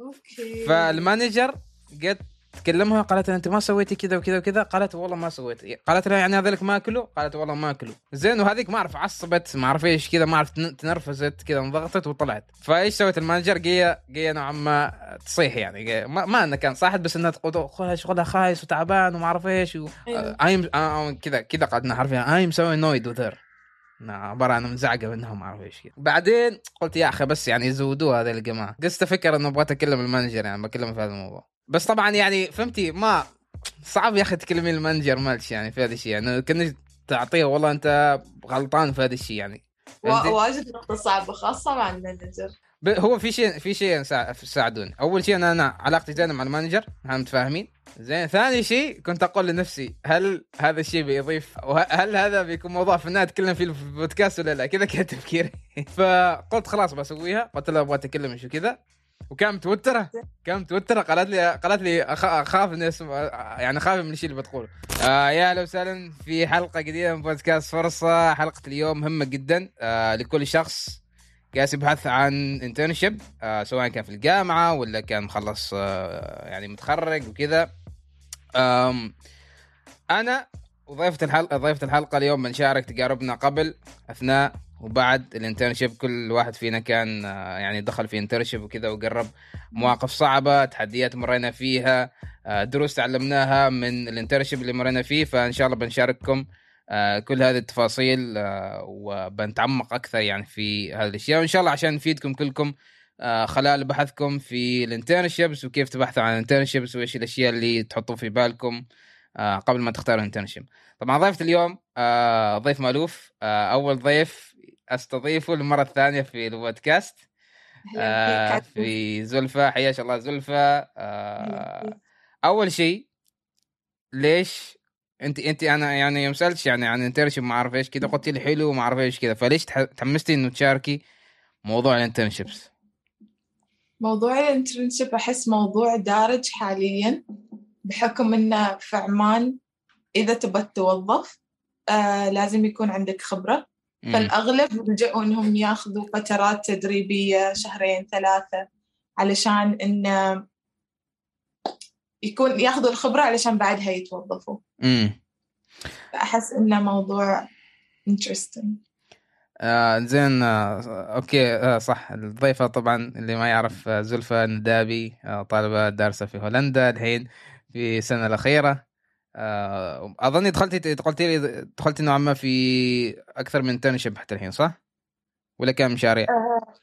okay. فال manager قد تكلمها قالت أنت ما سويتي كذا وكذا وكذا. قالت والله ما سويت قالت لها يعني هذولك ما اكلوا قالت والله ما اكلوا زين وهذيك ما أعرف عصبت ما أعرف إيش كذا ما أعرف تن- تنرفزت كذا انضغطت وطلعت. فإيش سوت ال manager؟ قيه قيه نوعا ما تصيح يعني. ما, ما إنه كان صاحت بس إنها تقول شغلها خايس وتعبان وما أعرف إيش و... أيوة. I'm كذا كذا قعدنا حرفيا I'm so annoyed with her عبارة عن منزعجه منهم ما أعرف إيش كذا. بعدين قلت يا أخي بس يعني يزودوها هذه الجماعه قست أفكر إنه أبغى أكلم ال manager يعني بكلمه في هذا الموضوع. بس طبعا يعني فهمتي ما صعب يا أخي تكلمين ال manager مالك يعني في هذا الشيء. يعني كأنك تعطيه والله أنت غلطان في هذا الشيء يعني. واجد نقطة صعبة خاصة مع المانجر. هو في شيء في شيء ساعدوني. أول شيء أنا أنا علاقتي زينة مع ال manager إحنا متفاهمين. زين ثاني شيء كنت أقول لنفسي هل هذا الشيء بيضيف هل هذا بيكون موضوع النهايه اتكلم فيه في البودكاست ولا لا؟ كذا كان تفكيري. فقلت خلاص بسويها قلت لها أبغى أتكلم شو كذا وكان متوترة. كان متوترة. قالت لي قالت لي أخاف إني اسمع يعني أخاف من الشيء اللي بتقوله. آه يا أهلا وسهلا. في حلقة جديده من بودكاست فرصة. حلقة اليوم مهمة جدا آه لكل شخص. قاعد يبحث عن انترنشيب آه سواء كان في الجامعة ولا كان مخلص آه يعني متخرج وكذا. أنا وضيفة الحلقة ضيفة الحلقة اليوم بنشارك تجاربنا قبل أثناء وبعد ال internship كل واحد فينا كان آه، يعني دخل في internship وكذا وقرب مواقف صعبة تحديات مرينا فيها آه، دروس تعلمناها من ال internship اللي مرينا فيه فإن شاء الله بنشارككم كل هذه التفاصيل آه، وبنتعمق أكثر يعني في هذه الأشياء. وإن شاء الله عشان نفيدكم كلكم آه، خلال بحثكم في ال internships وكيف تبحثوا عن ال internships وإيش الأشياء اللي تحطوا في بالكم آه، قبل ما تختاروا internship طبعا ضيفة اليوم آه، ضيف مألوف آه، أول ضيف أستضيفه للمرة الثانية في البودكاست آه، في زلفة. حياك الله زلفة. آه، أول شيء ليش انت انت أنا يعني يوم سألتش يعني عن internship ما اعرف إيش كذا قلت لي حلو وما اعرف إيش كذا فليش تح- تحمستي انه تشاركي موضوع ال internships موضوع ال internship أحس موضوع دارج حاليا بحكم إنه في عمان إذا تبى تتوظف آه لازم يكون عندك خبرة. فالأغلب يلجأوا إنهم ياخذوا فترات تدريبية شهرين ثلاثة علشان إنه يكون ياخذوا الخبرة علشان بعدها يتوظفوا. امم فأحس إنه موضوع interesting. آه زين آه أوكي آه صح. الضيفة طبعا اللي ما يعرف آه زلفة ندابي آه طالبة دارسة في هولندا الحين في السنة الأخيرة. آه أظني دخلتي لي دخلتي نوعا ما في أكثر من internship حتى الحين صح؟ ولا كان مشاريع؟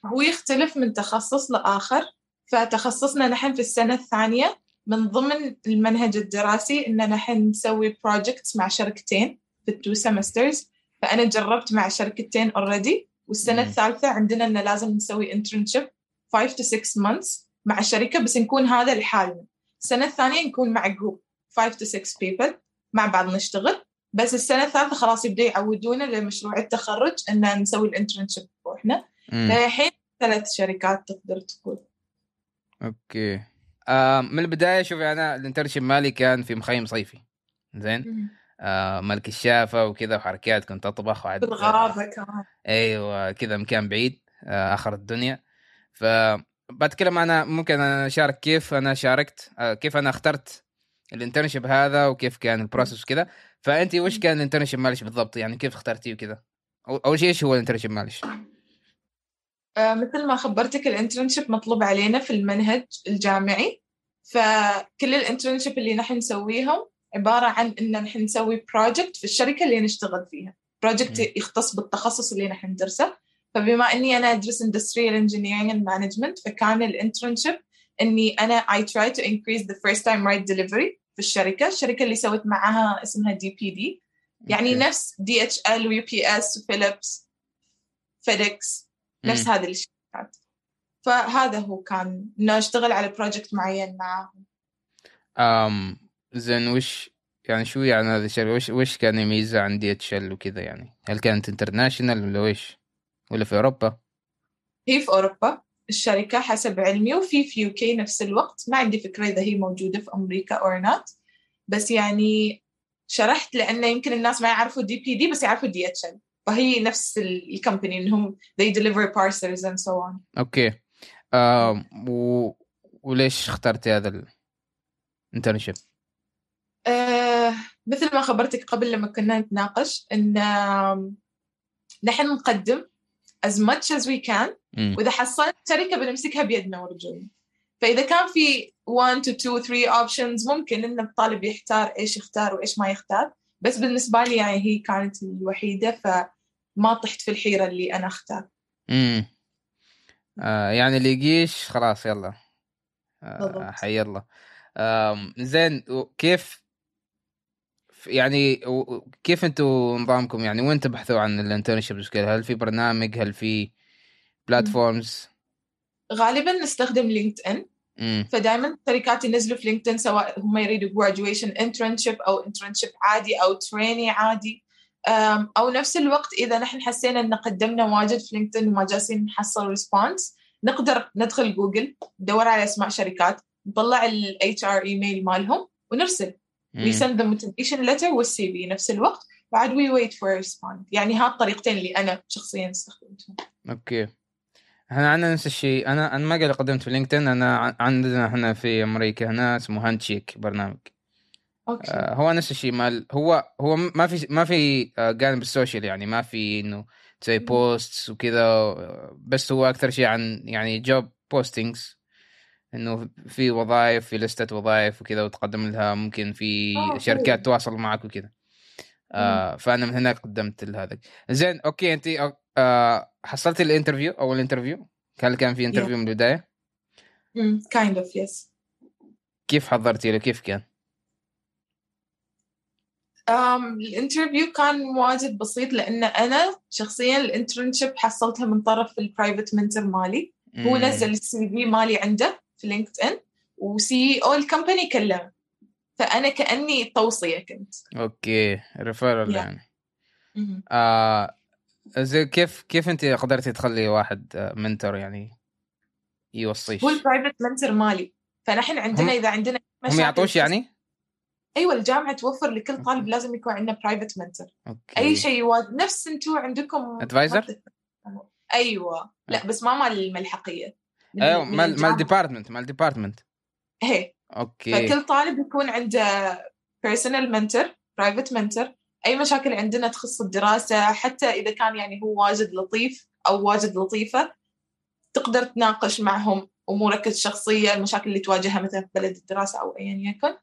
هو يختلف من تخصص لآخر. فتخصصنا نحن في السنة الثانية من ضمن المنهج الدراسي إن نحن نسوي projects مع شركتين في ال two semesters فأنا جربت مع شركتين already والسنة مم. الثالثة عندنا إن لازم نسوي internship 5 to 6 months مع شركة بس نكون هذا لحالنا. السنة الثانية نكون مع جروب 5 to 6 people مع بعض نشتغل. بس السنة الثالثة خلاص يبدأ يعودونا لمشروع التخرج إن نسوي ال internship روحنا مم. للحين ثلاث شركات تقدر تقول. okay. من البداية شوفي أنا ال internship مالي كان في مخيم صيفي. زين؟ آه ملك الشافة وكذا وحركات كنت أطبخ وعد في الغابة كمان. أيوه كذا مكان بعيد آه آخر الدنيا. ف بتكلم أنا ممكن أنا أشارك كيف أنا شاركت آه كيف أنا اخترت ال internship هذا وكيف كان ال process وكذا. فانت وش كان ال internship مالك بالضبط؟ يعني كيف اخترتيه وكذا؟ أول شيء إيش هو ال internship مالك؟ مثل ما خبرتك ال internship مطلوب علينا في المنهج الجامعي. فكل ال internship اللي نحن نسويهم عبارة عن إن نحن نسوي project في الشركة اللي نشتغل فيها. project يختص بالتخصص اللي نحن ندرسه. فبما إني أنا أدرس Industrial Engineering and Management فكان ال internship إني أنا I try to increase the first time right delivery في الشركة. الشركة اللي سويت معاها اسمها DPD يعني أوكي. نفس DHL و UPS وفيليبس FedEx نفس. هذه الشركات فهذا هو كان إنه أشتغل على project معين معاهم. أم زين وش يعني شو يعني هذا الشيء؟ وش وش كان يميزه عن DHL وكذا يعني؟ هل كانت international ولا وش؟ ولا في أوروبا؟ هي في أوروبا. الشركة حسب علمي وفي في UK نفس الوقت. ما عندي فكرة إذا هي موجودة في أمريكا or not بس يعني شرحت لأنه يمكن الناس ما يعرفوا DPD بس يعرفوا DHL فهي نفس ال company انهم they deliver parcels and so on. أوكي. و وليش اخترتي هذا ال internship؟ آه مثل ما خبرتك قبل لما كنا نتناقش إن نحن نقدم as much as we can. مم. وإذا حصلت شركة بنمسكها بيدنا ورجولنا. فإذا كان في 1 to 2 3 options ممكن إن الطالب يختار إيش يختار وإيش ما يختار. بس بالنسبة لي يعني هي كانت الوحيدة فما طحت في الحيرة اللي أنا اختار امم آه يعني اللي يجيش خلاص يلا. آه. حي الله. آم، زين كيف يعني كيف أنتم نظامكم؟ يعني وين تبحثوا عن ال internships كذا هل في برنامج؟ هل في platforms غالبا نستخدم LinkedIn فدائما الشركات ينزلوا في LinkedIn سواء هم يريدوا graduation internship أو internship عادي أو trainee عادي. أو نفس الوقت إذا نحن حسينا إن قدمنا واجد في LinkedIn وما جالسين نحصل response نقدر ندخل جوجل ندور على أسماء شركات نطلع ال HR email مالهم ونرسل. We send them motivation letter وال CV نفس الوقت بعد wait for a response. يعني هات الطريقتين اللي أنا شخصيا استخدمتهم. أوكي. إحنا عندنا نفس الشيء. أنا أنا ما قد قدمت في LinkedIn أنا عندنا إحنا في أمريكا هنا اسمه Handshake برنامج. أوكي. آه، هو نفس الشيء. مال هو هو ما في ما في آه، جانب ال social يعني. ما في إنه تسوي. posts وكذا بس هو أكثر شيء عن يعني job postings إنه في وظائف في لستة وظائف وكذا وتقدم لها ممكن في آه، شركات. تواصل معك وكذا. آه فأنا من هناك قدمت لهذا. زين أوكي انت آه حصلتي ال interview أول interview. هل كان في interview من البداية؟ مم، kind of yes. كيف حضرتي له؟ كيف كان؟ Um, ال interview كان واجد بسيط لأن أنا شخصيا ال internship حصلتها من طرف ال private mentor مالي. هو مم. نزل ال CV مالي عنده في LinkedIn و CEO ال company كلمه فأنا كأني توصية كنت. أوكي referral Yeah. يعني. آه زي كيف كيف انت قدرتي تخلي واحد آه، mentor يعني يوصيش؟ هو ال private mentor مالي. فنحن عندنا هم- إذا عندنا هم مشاكل يعطوش يعني؟ أيوه الجامعة توفر لكل طالب لازم يكون عندنا private mentor أي شيء يواجه نفس أنتم عندكم Advisor؟ أيوه. لا بس ما مال الملحقية. أيوه مال مال. department مال department هي أوكي. فكل طالب يكون عنده personal mentor private mentor أي مشاكل عندنا تخص الدراسة حتى إذا كان يعني هو واجد لطيف أو واجد لطيفة تقدر تناقش معهم أمورك الشخصية المشاكل اللي تواجهها مثلا في بلد الدراسة أو ايا يكن.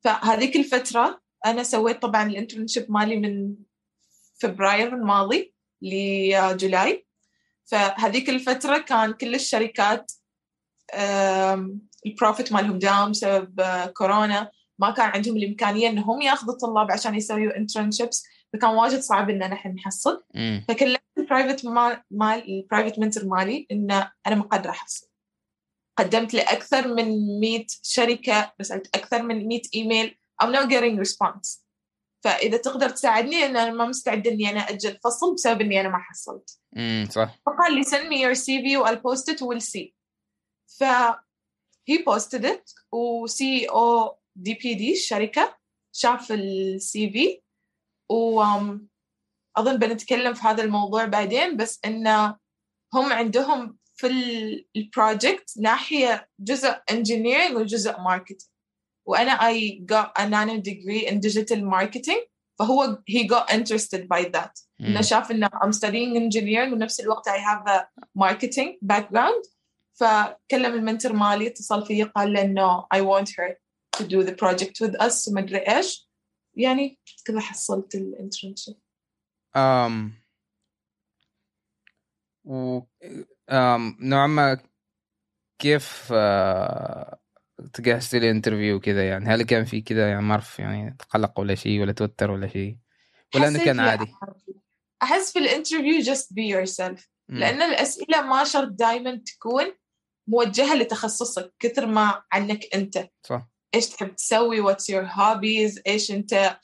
فهذيك الفترة أنا سويت طبعا ال internship مالي من فبراير الماضي لجولاي. فهذيك الفترة كان كل الشركات ال profit مالهم down بسبب آه، كورونا. ما كان عندهم الإمكانية إنهم ياخذوا الطلاب عشان يسويوا internships فكان واجد صعب إن نحن نحصل. فكلمت ال private مال ال private mentor مالي إن أنا ما قادره أحصل. قدمت لأكثر من 100 شركة رسلت أكثر من 100 email. I'm not getting response. فإذا تقدر تساعدني ان أنا ما مستعده إني أنا أجل فصل بسبب إني أنا ما حصلت. مم. صح. فقال لي send me your CV و I'll post it we'll see. ف he posted it و CEO DPD الشركة شاف ال CV وأظن بنتكلم في هذا الموضوع بعدين بس إنه هم عندهم في ال project ناحية جزء engineering وجزء marketing. وأنا I got a nano degree in digital marketing فهو he got interested by that. مم. إنه شاف إنه I'm studying engineering وبنفس الوقت I have a marketing background. فكلم المنتور مالي اتصل فيه قال له إنه I want her. To do the project with us. وما أدري إيش. يعني كذا حصلت الانترنشيب أم و أم نوعا ما كيف آه، تجهزتي ال interview وكذا يعني؟ هل كان في كذا؟ يعني ما أعرف يعني قلق ولا شيء ولا توتر ولا شيء؟ ولا إنه كان عادي؟ أحس في ال interview just be yourself. مم. لأن الأسئلة ما شرط دائما تكون موجهة لتخصصك كثر ما هي عنك أنت. صح. إيش تحب تسوي؟ What's your hobbies إيش أنت؟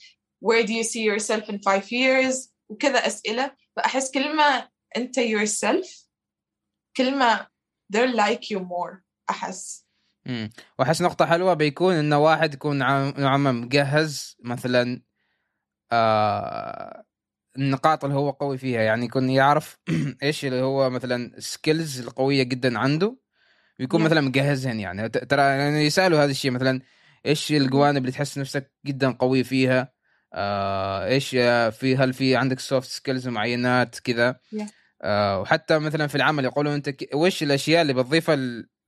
Where do you see yourself in five years وكذا أسئلة. فأحس كل ما أنت yourself كل ما they're like you more أحس. مم. وأحس نقطة حلوة بيكون انه واحد يكون نوعا ما مجهز مثلا آه النقاط اللي هو قوي فيها. يعني يكون يعرف إيش اللي هو مثلا سكيلز القوية جدا عنده ويكون Yeah. مثلا مجهزهن يعني. ترى يعني يسألوا هذا الشيء مثلا إيش الجوانب اللي تحس نفسك جدا قوي فيها؟ آه إيش في هل في عندك soft skills معينات كذا. آه وحتى مثلا في العمل يقولوا أنت ك- وش الأشياء اللي بتضيفها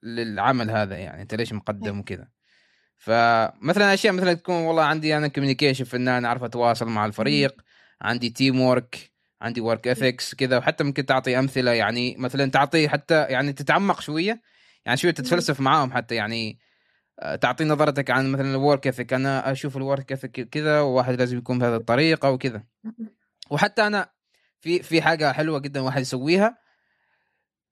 للعمل هذا يعني؟ أنت ليش مقدم وكذا؟ فمثلا أشياء مثلا تكون والله عندي أنا communication فأنا أعرف أتواصل مع الفريق عندي teamwork عندي work ethics كذا وحتى ممكن تعطي أمثلة يعني مثلا تعطي حتى يعني تتعمق شوية يعني شوية تتفلسف معاهم حتى يعني تعطي نظرتك عن مثلا ال work ethic أنا أشوف ال work ethic كذا وواحد لازم يكون بهذه الطريقة وكذا وحتى أنا في في حاجة حلوة جدا واحد يسويها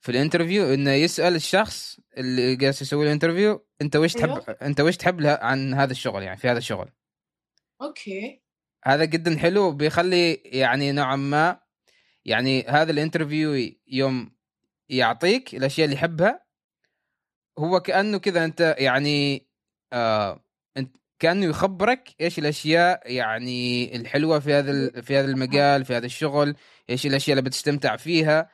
في ال interview إنه يسأل الشخص اللي جالس يسوي الانترفيو أنت وش تحب أيوه. أنت وش تحب عن هذا الشغل يعني في هذا الشغل. okay. هذا جدا حلو بيخلي يعني نوعا ما يعني هذا ال interview يوم يعطيك الأشياء اللي يحبها هو كأنه كذا أنت يعني آه أنت كأنه يخبرك إيش الأشياء يعني الحلوة في هذا في هذا المجال في هذا الشغل إيش الأشياء اللي بتستمتع فيها.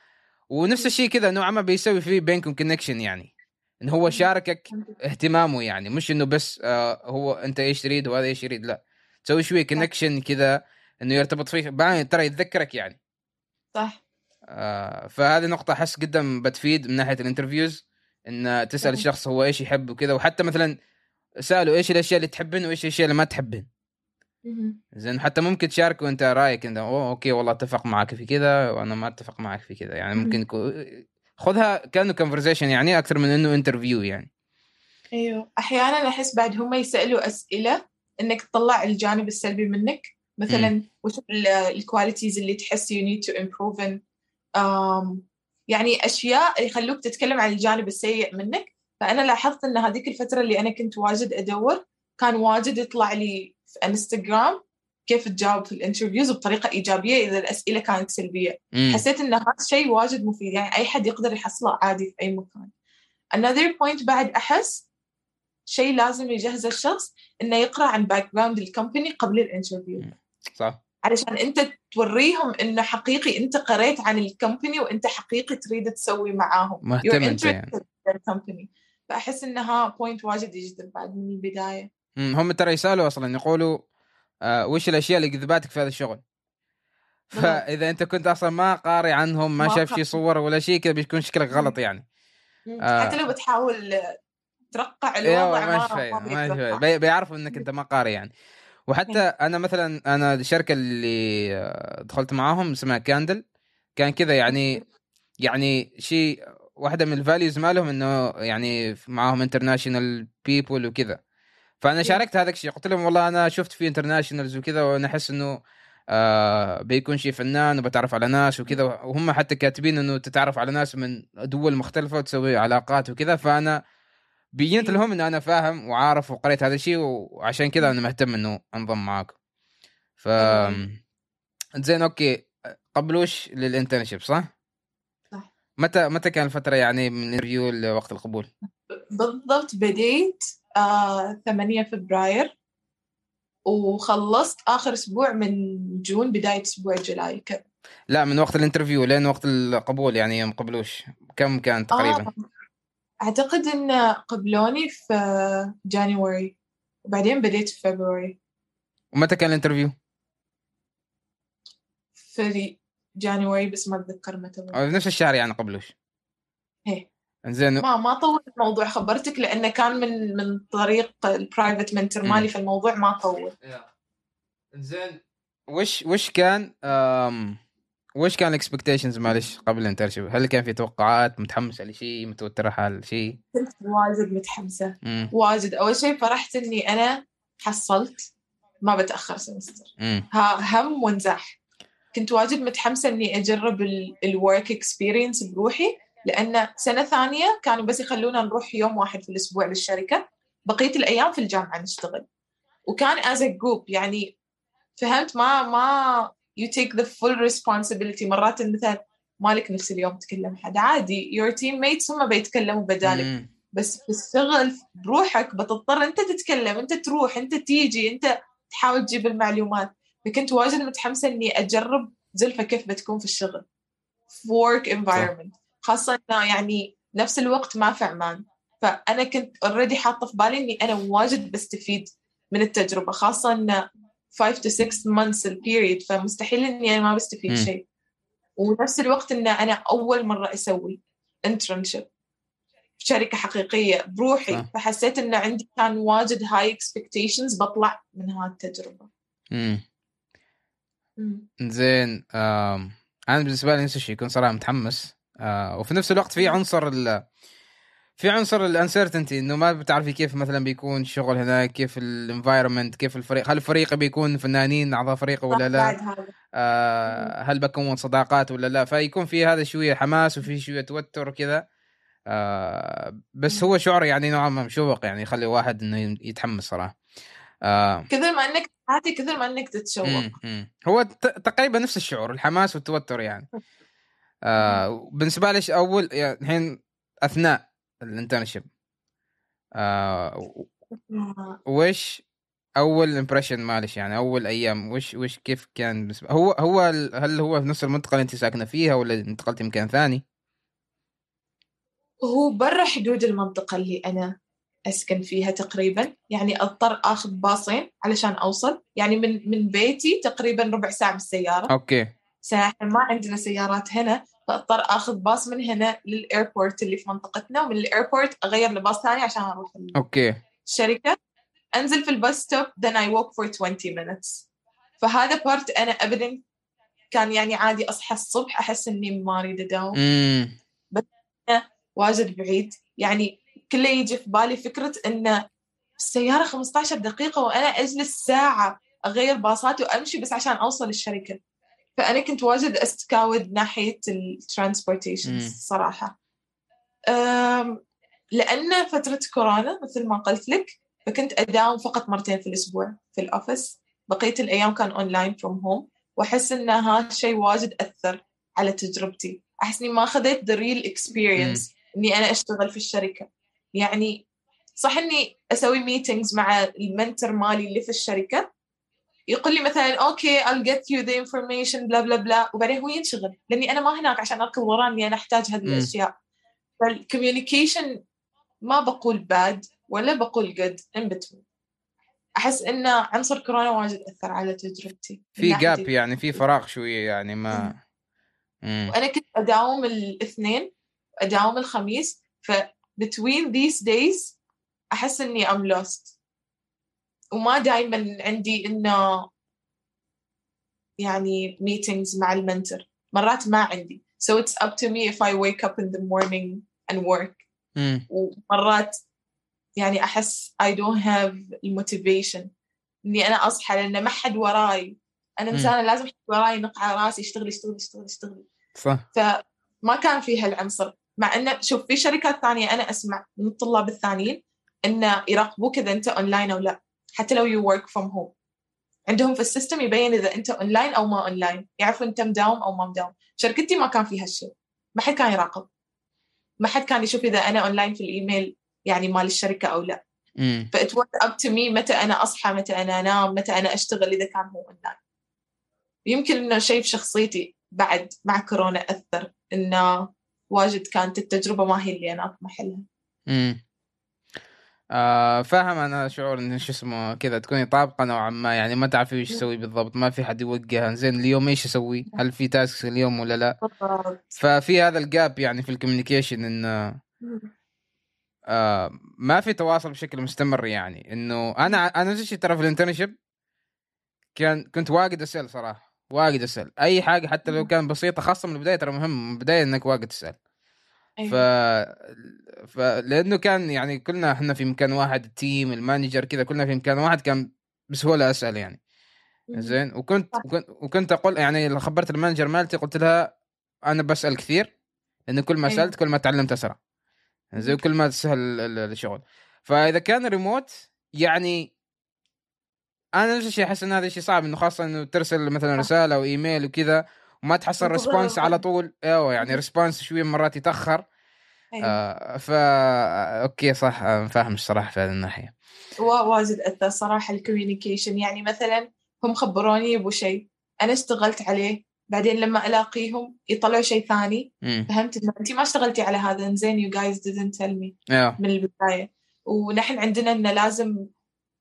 ونفس الشيء كذا نوعا ما بيسوي فيه بينكم connection يعني. انه هو شاركك اهتمامه يعني. مش إنه بس آه هو أنت إيش تريد وهذا إيش يريد لأ. تسوي شوية connection كذا إنه يرتبط فيك بعدين ترى يتذكرك يعني. صح. آه فهذه نقطة أحس جدا بتفيد من ناحية ال interviews إن تسأل مم. الشخص هو إيش يحب وكذا وحتى مثلا سأله إيش الأشياء اللي تحبن وإيش الأشياء اللي ما مهم. زين حتى ممكن تشاركه أنت رأيك أنت أوه okay والله أتفق معك في كذا وأنا ما أتفق معك في كذا. يعني مم. ممكن يكون خذها كأنه conversation يعني أكثر من إنه interview يعني. أيوه. أحيانا أحس بعد هم يسألوا أسئلة إنك تطلع الجانب السلبي منك. مثلا وش ال qualities اللي تحس to improve in. um, يعني أشياء يخلوك تتكلم عن الجانب السيء منك. فأنا لاحظت إن هذيك الفترة اللي أنا كنت واجد أدور كان واجد يطلع لي في إنستغرام كيف تجاوب في ال interviews بطريقة إيجابية إذا الأسئلة كانت سلبية. مم. حسيت إن هذا شيء واجد مفيد يعني أي حد يقدر يحصله عادي في أي مكان. Another point بعد أحس شيء لازم يجهزه الشخص إنه يقرأ عن background ال company قبل ال interview. صح. علشان انت توريهم انه حقيقي انت قريت عن ال company وانت حقيقي تريد تسوي معاهم مهتم أنت يعني. فأحس انها point واجد يجذب بعد من البداية. هم ترى يسألوا أصلا يقولوا آه وش الأشياء اللي جذباتك في هذا الشغل. فإذا أنت كنت أصلا ما قاري عنهم ما قاري. شيء صور ولا شيء كذا بيكون شكلك غلط يعني آه. حتى لو بتحاول ترقع أيوه الوضع ما ما ما بيعرفوا إنك أنت ما قاري يعني وحتى أنا مثلا أنا الشركة اللي آه، دخلت معاهم اسمها كاندل كان كذا يعني يعني شيء واحدة من ال values مالهم إنه يعني معاهم international people وكذا. فأنا شاركت هذا الشيء قلت لهم والله أنا شفت في internationals وكذا وأنا أحس إنه آه بيكون شيء فنان وبتعرف على ناس وكذا وهم حتى كاتبين إنه تتعرف على ناس من دول مختلفة وتسوي علاقات وكذا فأنا بينت لهم ان أنا فاهم وعارف وقريت هذا الشيء وعشان كذا أنا مهتم إنه أنضم معاكم ف زين okay قبلوش لل internship صح؟ صح. متى متى كان الفترة يعني من ال interview لوقت القبول؟ بالضبط بديت آه 8 فبراير وخلصت آخر أسبوع من June بداية أسبوع July كذا لا من وقت ال interview لين وقت القبول يعني يوم قبلوش كم كان تقريبا؟ آه أعتقد إن قبلوني في January وبعدين بديت في فبراير ومتى كان ال interview؟ في January بس ما أتذكر متى نفس الشهر يعني قبلوش. إيه. زين ما ما طول الموضوع خبرتك لأنه كان من من طريق ال private mentor مم. مالي فالموضوع ما طول. زين وش وش كان أم وش كان ال expectations معلش قبل ال internship؟ هل كان في توقعات متحمسه لشيء متوتره على شيء؟ كنت واجد متحمسة. امم واجد. أول شيء فرحت إني أنا حصلت ما بتأخر semester ها هم ونزاح كنت واجد متحمسة إني أجرب ال work experience بروحي لأن سنة ثانية كانوا بس يخلونا نروح يوم واحد في الأسبوع للشركة. بقية الأيام في الجامعة نشتغل. وكان a group يعني فهمت؟ ما ما you take the full responsibility. مرات مثلا مالك نفس اليوم تكلم حد. عادي your teammates هم بيتكلموا بدالك. مم. بس في الشغل بروحك بتضطر انت تتكلم انت تروح انت تيجي انت تحاول تجيب المعلومات. فكنت واجد متحمسه اني أجرب زلفة كيف بتكون في الشغل. في work environment. خاصة إنه يعني نفس الوقت ما في عمان. فأنا كنت اوريدي حاطة في بالي إني أنا واجد بستفيد من التجربة. خاصة ان 5 to 6 months ال period فمستحيل إني أنا ما بستفيد. شيء ونفس الوقت إن أنا أول مرة أسوي internship في شركة حقيقية بروحي صح. فحسيت إن عندي كان واجد high expectations بطلع من هاي التجربة امم. زين آم. أنا بالنسبة لي نفس الشيء كنت صراحة متحمس آه وفي نفس الوقت في عنصر ال في عنصر الانسرتينتي إنه ما بتعرفي كيف مثلا بيكون الشغل هناك كيف الانفايرمنت كيف الفريق هل الفريق بيكون فنانين أعضاء فريق ولا لا؟ آه هل بكون صداقات ولا لا؟ فيكون في هذا شوية حماس وفي شوية توتر وكذا آه بس هو شعور يعني نوعا ما مشوق يعني يخلي واحد إنه يتحمس صراحة. آه. كثر ما إنك عادي كثر ما إنك تتشوق. هو تقريبا نفس الشعور الحماس والتوتر يعني. آه بالنسبة لي أول يعني الحين أثناء ال internship آه آه. وش أول impression معلش يعني؟ أول أيام وش وش كيف كان بالنسبة هو هو هل هو في نفس المنطقة اللي أنت ساكنة فيها ولا انتقلتي مكان ثاني؟ هو برا حدود المنطقة اللي أنا أسكن فيها تقريبا. يعني أضطر أخذ باصين علشان أوصل. يعني من من بيتي تقريبا ربع ساعة بالسيارة. okay. ساعة ما عندنا سيارات هنا. فأضطر أخذ باص من هنا لل airport اللي في منطقتنا ومن ال airport أغير لباص ثاني عشان أروح okay. الشركة. أنزل في ال bus stop then I walk for 20 minutes. فهذا part أنا أبدا كان يعني عادي أصحى الصبح أحس إني ما أريد أداوم. امم واجد بعيد. يعني كله يجي في بالي فكرة إن السيارة 15 دقيقة وأنا أجلس ساعة أغير باصات وأمشي بس عشان أوصل الشركة. فأنا كنت واجد أستكاود ناحية ال transportation أم، لأن فترة كورونا مثل ما قلت لك فكنت أداوم فقط مرتين في الأسبوع في ال office. بقية الأيام كان online from home وأحس إن هذا الشيء واجد أثر على تجربتي. أحس إني ما أخذت the real experience إني أنا أشتغل في الشركة. يعني صح إني أسوي meetings مع ال mentor مالي اللي في الشركة يقول لي مثلا okay I'll get you the information blah blah blah وبعدين هو ينشغل. لأني أنا ما هناك عشان اركض وراه إني أنا أحتاج هذه مم. الأشياء. فال communication ما بقول bad ولا بقول good in between. أحس إن عنصر كورونا واجد أثر على تجربتي. في gap يعني في فراغ شوية يعني ما امم وأنا كنت أداوم الاثنين أداوم الخميس. ف between these days أحس إني I'm lost. وما دائما عندي إنه يعني meetings مع ال mentor مرات ما عندي. So it's up to me if I wake up in the morning and work. امم ومرات يعني أحس I don't have ال motivation إني أنا أصحى لأن ما حد وراي. أنا مم. إنسانة لازم حد وراي ينق على راسي اشتغل اشتغل اشتغل اشتغل صح. فما كان في هالعنصر. مع إنه شوف في شركات ثانية أنا أسمع من الطلاب الثانيين إنه يراقبوك إذا أنت اونلاين أو لا. حتى لو you work from home عندهم في ال system يبين إذا أنت اونلاين أو ما اونلاين يعرفوا أنت مداوم أو ما مداوم شركتي ما كان فيها هالشيء. ما حد كان يراقب. ما حد كان يشوف إذا أنا اونلاين في الإيميل يعني مال الشركة أو لا. was up to me متى أنا أصحى متى أنا أنام متى أنا أشتغل إذا كان هو أونلاين يمكن إنه شيء في شخصيتي بعد مع كورونا أثر إنه واجد كانت التجربة ما هي اللي أنا أطمح لها. آه فاهم أنا شعور إن شو اسمه كذا تكوني طابقة نوعا ما يعني ما تعرفي إيش تسوي بالضبط ما في حد يوجهها زين اليوم إيش أسوي؟ هل في task اليوم ولا لا؟ ففي هذا ال gap يعني في ال communication انه آه ما في تواصل بشكل مستمر يعني. إنه أنا أنا نفس الشيء ترى في ال internship كان كنت واجد أسأل صراحة واجد أسأل. أي حاجة حتى لو كان بسيطة خاصة من البداية ترى مهم من البداية إنك واجد تسأل. ف... ف لأنه كان يعني كلنا إحنا في مكان واحد ال team ال manager كذا كلنا في مكان واحد كان بسهولة أسأل يعني. زين؟ وكنت. وكنت, أقول يعني خبرت ال manager مالتي قلت لها أنا بسأل كثير لأنه كل ما أيوة. سألت كل ما تعلمت أسرع. زي كل ما تسهل ال- ال- الشغل. فإذا كان ريموت يعني أنا نفس الشيء أحس إن هذا الشيء صعب إنه خاصة إنه ترسل مثلا. رسالة أو ايميل وكذا وما تحصل response على. طول. أيوه يعني response شوية مرات يتأخر. أيوة. آه فا okay صح فاهم الصراحة في هذه الناحية. وا- واجد أثر صراحة ال communication يعني مثلا هم خبروني بشيء أنا اشتغلت عليه بعدين لما ألاقيهم يطلعوا شيء ثاني امم فهمت إنه انت ما اشتغلتي على هذا زين you guys didn't tell me أيوه من البداية. ونحن عندنا إنه لازم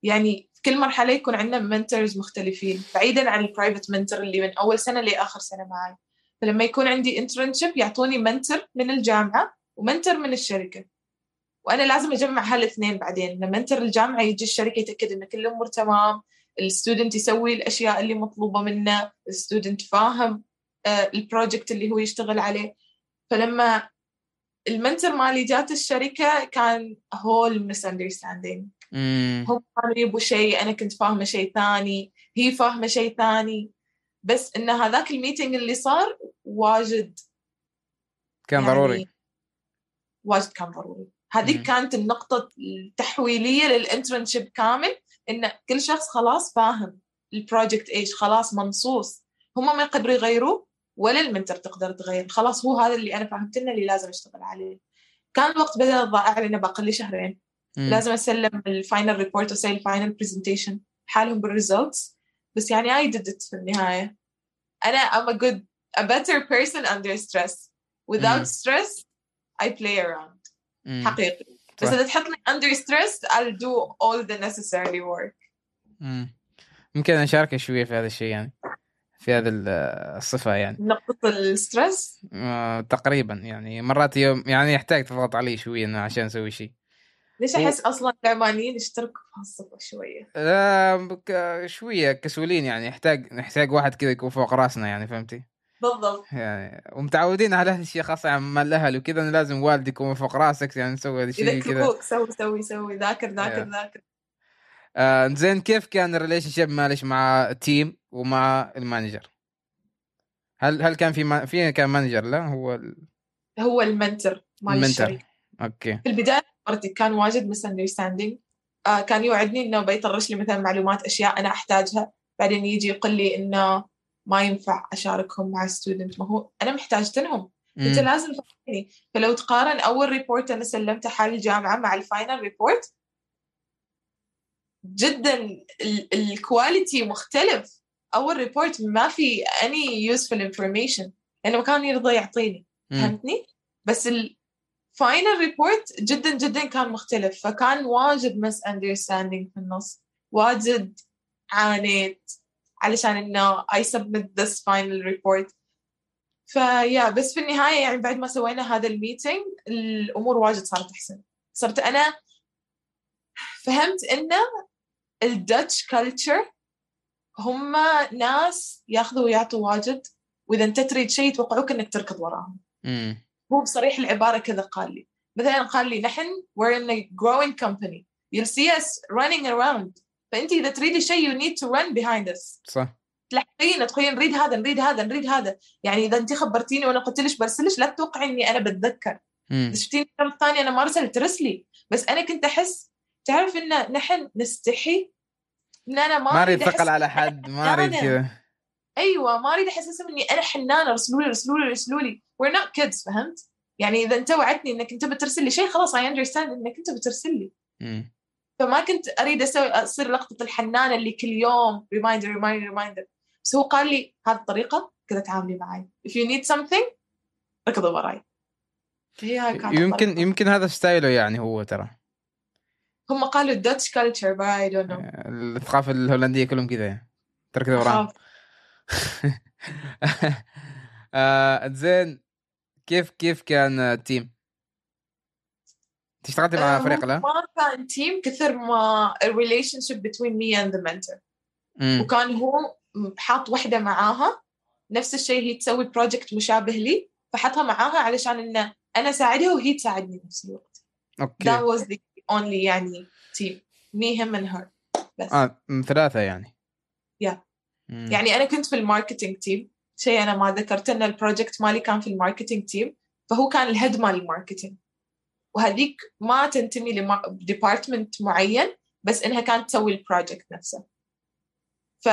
يعني في كل مرحلة يكون عندنا mentors مختلفين بعيدا عن ال private mentor اللي من أول سنة لآخر سنة معي فلما يكون عندي internship يعطوني mentor من الجامعة و mentor من الشركة. وأنا لازم أجمع هالاثنين بعدين لما mentor الجامعة يجي الشركة يتأكد إن كل الأمور تمام ال student يسوي الأشياء اللي مطلوبة منه ال student فاهم آه، ال project اللي هو يشتغل عليه. فلما ال mentor مالي جات الشركة كان whole misunderstanding هم كانوا يبوا شيء أنا كنت فاهمة شيء ثاني هي فاهمة شيء ثاني. بس إن هذاك ال meeting اللي صار واجد. كان يعني ضروري. واجد كان ضروري. هذيك. كانت النقطة التحويلية لل internship كامل إن كل شخص خلاص فاهم ال project إيش خلاص منصوص. هم ما يقدروا يغيروه ولا ال mentor تقدر تغير. خلاص هو هذا اللي أنا فهمت لنا اللي لازم أشتغل عليه. كان الوقت بدأ ضائع لنا باقي لي شهرين مم. لازم أسلم ال final report وأسوي ال final presentation حالهم بال results بس يعني I did it في النهاية. أنا I'm a good a better person under stress. Without مم. stress I play around. مم. حقيقي. بس. إذا تحطني under stress I'll do all the necessary work. مم. ممكن اشارك شوية في هذا الشيء يعني؟ في هذا ال- الصفة يعني. نقطة الستريس آه، تقريبا يعني. مرات يوم يعني يحتاج تضغط علي إنه عشان أسوي شيء. ليش و- أحس أصلا العمانيين يشتركوا في هالصفة شوية؟ لا بك- شوية كسولين يعني يحتاج نحتاج واحد كذا يكون فوق راسنا يعني فهمتي؟ بالضبط. يعني ومتعودين على هذا الشيء خاصة عن مال الأهل وكذا إنه لازم والدي يكون فوق راسك يعني نسوي هذا الشيء كذا. يذكروك سوي سوي سوي ذاكر ذاكر Yeah. ذاكر. آه زين كيف كان ال relationship مالش مع ال team ومع ال manager؟ هل هل كان في ما في كان manager لا هو ال- هو ال mentor مال ال mentor. الشركة okay. في البداية مرتي كان واجد misunderstanding آه كان يوعدني إنه بيطرش لي مثلا معلومات أشياء أنا أحتاجها. بعدين يجي يقول لي إنه ما ينفع أشاركهم مع student ما هو أنا محتاجت لهم أنت. لازم تفهمني. فلو تقارن أول report أنا سلمته حال الجامعة مع ال final report جدا ال- ال quality مختلف. أول report ما في any useful information. لأنه ما كان يرضى يعطيني. فهمتني؟ بس ال final report جدا جدا كان مختلف فكان واجد misunderstanding في النص واجد عانيت علشان إنه I submit this final report. فيا بس في النهاية يعني بعد ما سوينا هذا ال meeting الأمور واجد صارت أحسن. صرت أنا فهمت إن ال Dutch culture هم ناس ياخذوا ويعطوا واجد وإذا أنت تريد شيء يتوقعوك إنك تركض وراهم. هو بصريح العبارة كذا قال لي. مثلا قال لي نحن we're in a growing company. You'll see us running around. فأنت إذا تريدي شيء you need to run behind us. صح. تلحقين تقولين نريد هذا نريد هذا نريد هذا. يعني إذا انت خبرتيني وأنا قلت لك برسلش لا تتوقعي إني أنا بتذكر؟ شفتيني اليوم الثاني أنا ما رسلت رسلي. بس أنا كنت أحس تعرف إن نحن نستحي إن أنا ما ما أريد ثقل على حد ما أريد. كذا. أيوه ما أريد احسسهم إني أنا حنانة رسلوا لي رسلوا لي رسلوا لي we're not kids فهمت؟ يعني إذا أنت وعدتني إنك أنت بترسل لي شيء خلاص I understand إنك أنت بترسل لي. مم. فما كنت أريد أسوي أصير لقطة الحنانة اللي كل يوم reminder reminder reminder بس هو قال لي هذه الطريقة كذا تعاملي معي. If you need something ركضي وراي. هي هاي كانت يمكن الطريقة. يمكن هذا style ه يعني هو ترى. هم قالوا culture but I don't know. الثقافة الهولندية كلهم كذا يعني. تركض وراهم. آه زين. كيف كيف كان ال team؟ أنت اشتغلتي مع آه، فريق لا؟ ما كان team كثر ما relationship between me and the mentor مم. وكان هو حاط وحدة معاها نفس الشيء هي تسوي project مشابه لي فحطها معاها علشان إنه أنا أساعدها وهي تساعدني بنفس الوقت that أوكي was the only يعني team me him and her بس آه ثلاثة يعني Yeah. مم. يعني أنا كنت في ال marketing team شيء أنا ما ذكرت إن ال project مالي كان في ال marketing تيم فهو كان ال head مال ال marketing وهذيك ما تنتمي ل department معين بس إنها كانت تسوي ال project نفسه. ف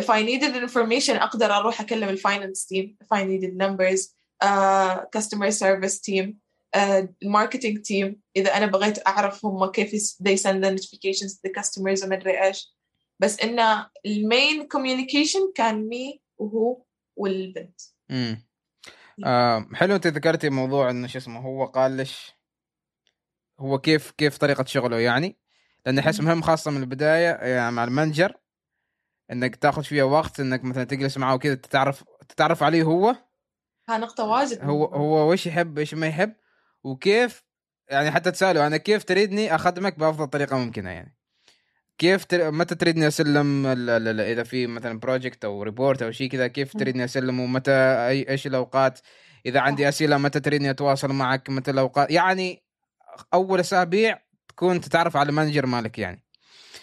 if I needed information أقدر أروح أكلم ال finance team if I needed numbers uh, customer service team uh, marketing team. إذا أنا بغيت اعرف هم كيف they send the notifications to the customers وما أدري إيش. بس إن ال main communication كان me وهو والبنت. امم آه حلو انت ذكرتي موضوع إنه شو اسمه هو قال لش هو كيف كيف طريقة شغله يعني؟ لأن أحس. مهم خاصة من البداية يعني مع ال manager إنك تاخذ فيها وقت إنك مثلا تجلس معه كذا تتعرف تتعرف عليه هو. ها نقطة واجد هو. هو وش يحب إيش ما يحب وكيف يعني حتى تسأله أنا كيف تريدني أخدمك بأفضل طريقة ممكنة يعني. كيف تر... متى تريدني أسلم ال... ال... ال... إذا في مثلا project أو report أو شيء كذا كيف. تريدني اسلمه متى أي... إيش الأوقات؟ إذا عندي أسئلة متى تريدني أتواصل معك؟ متى الأوقات؟ يعني أول أسابيع تكون تتعرف على ال manager مالك يعني.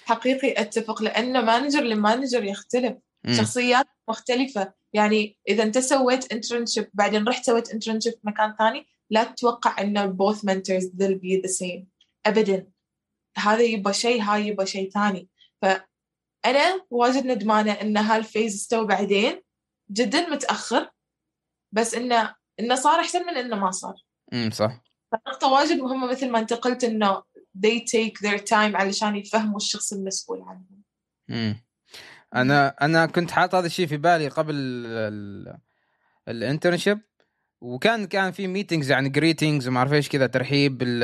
حقيقي أتفق لأنه manager ل manager يختلف. مم. شخصيات مختلفة. يعني إذا أنت سويت internship بعدين رحت سويت internship في مكان ثاني لا تتوقع إنه both mentors they'll be the same. أبدا. هذا يبغى شيء هاي يبغى شيء ثاني. فأنا واجد ندمانة إن هال phase استوى بعدين. جدا متأخر. بس إنه إنه صار أحسن من إنه ما صار. امم صح. فنقطة واجد مهمة مثل ما أنت قلت إنه they take their time علشان يفهموا الشخص المسؤول عنهم. امم أنا أنا كنت حاط هذا الشيء في بالي قبل ال internship وكان كان في meetings يعني greetings وما أعرف إيش كذا ترحيب بال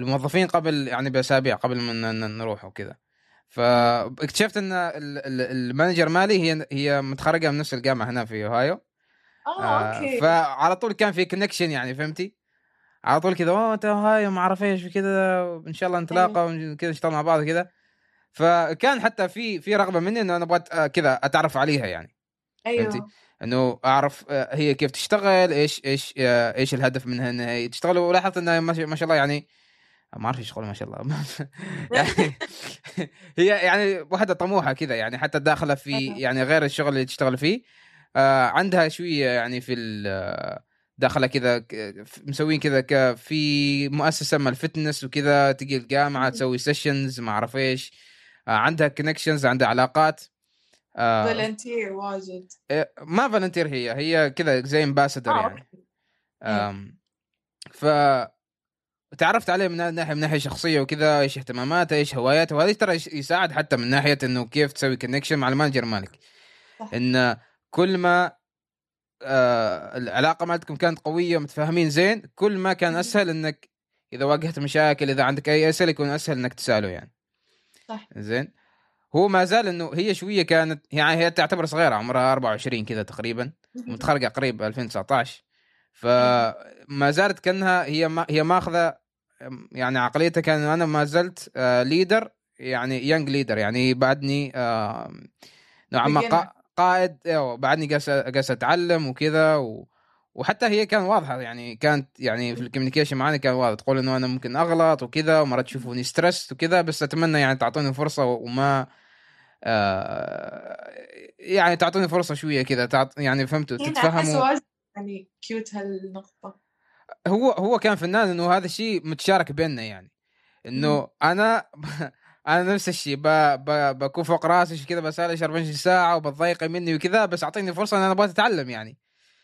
بالموظفين قبل يعني بأسابيع قبل ما نروح وكذا. فاكتشفت إن ال- ال- ال manager مالي هي هي متخرجة من نفس الجامعة هنا في أوهايو. آه, آه، okay. فعلى طول كان في connection يعني فهمتي؟ على طول كذا أوه أنت أوهايو ما أعرف إيش وكذا ان شاء الله نتلاقى وكذا نشتغل مع بعض كذا فكان حتى في في رغبة مني انه أنا أبغى أت- كذا أتعرف عليها يعني. فهمتي؟ أيوه إنه أعرف آه، هي كيف تشتغل إيش إيش آه، إيش الهدف منها إنها تشتغل. ولاحظت إنها ما شاء ما شاء الله يعني ما أعرف إيش ما شاء الله. يعني هي يعني واحدة طموحة كذا يعني حتى داخلة في. يعني غير الشغل اللي تشتغل فيه. آه عندها شوية يعني في ال- داخلة كذا مسوين كذا في مؤسسة مال ال fitness وكذا تجي الجامعة. تسوي sessions ما أعرف إيش. آه عندها connections عندها علاقات. آه volunteer واجد. إيه، ما volunteer هي هي كذا زي ambassador آه، يعني. أم ف تعرفت عليه من ناحيه من ناحية شخصية وكذا إيش اهتماماته إيش هواياته وهذا ترى يساعد حتى من ناحية إنه كيف تسوي connection مع ال manager مالك. إن كل ما آه العلاقة مالتكم كانت قوية متفاهمين زين كل ما كان. أسهل إنك إذا واجهت مشاكل إذا عندك أي أسئلة يكون أسهل إنك تسأله يعني صح. زين هو ما زال إنه هي شوية كانت يعني هي تعتبر صغيرة عمرها 24 كذا تقريبا متخرجة قريب 2019 فما زالت كأنها هي ما هي ماخذة يعني عقليتها كأن أنا ما زلت leader يعني young leader يعني بعدني آه، نوعا ما قا- قائد بعدني قاعد أتعلم وكذا و وحتى هي كان واضحة يعني كانت يعني في ال communication معنا كان واضح تقول إنه أنا ممكن أغلط وكذا ومرات تشوفوني stress وكذا بس أتمنى يعني تعطوني فرصة وما آه يعني تعطوني فرصة شوية كذا تعط يعني فهمتوا تتفهموا. يعني cute هالنقطة. هو هو كان فنان إنه هذا الشيء متشارك بيننا يعني. إنه أنا أنا نفس الشيء ب... ب... بكون فوق راسي كذا بسال 24 ساعة وبتضايقي مني وكذا بس أعطيني فرصة إن أنا أبغى أتعلم يعني.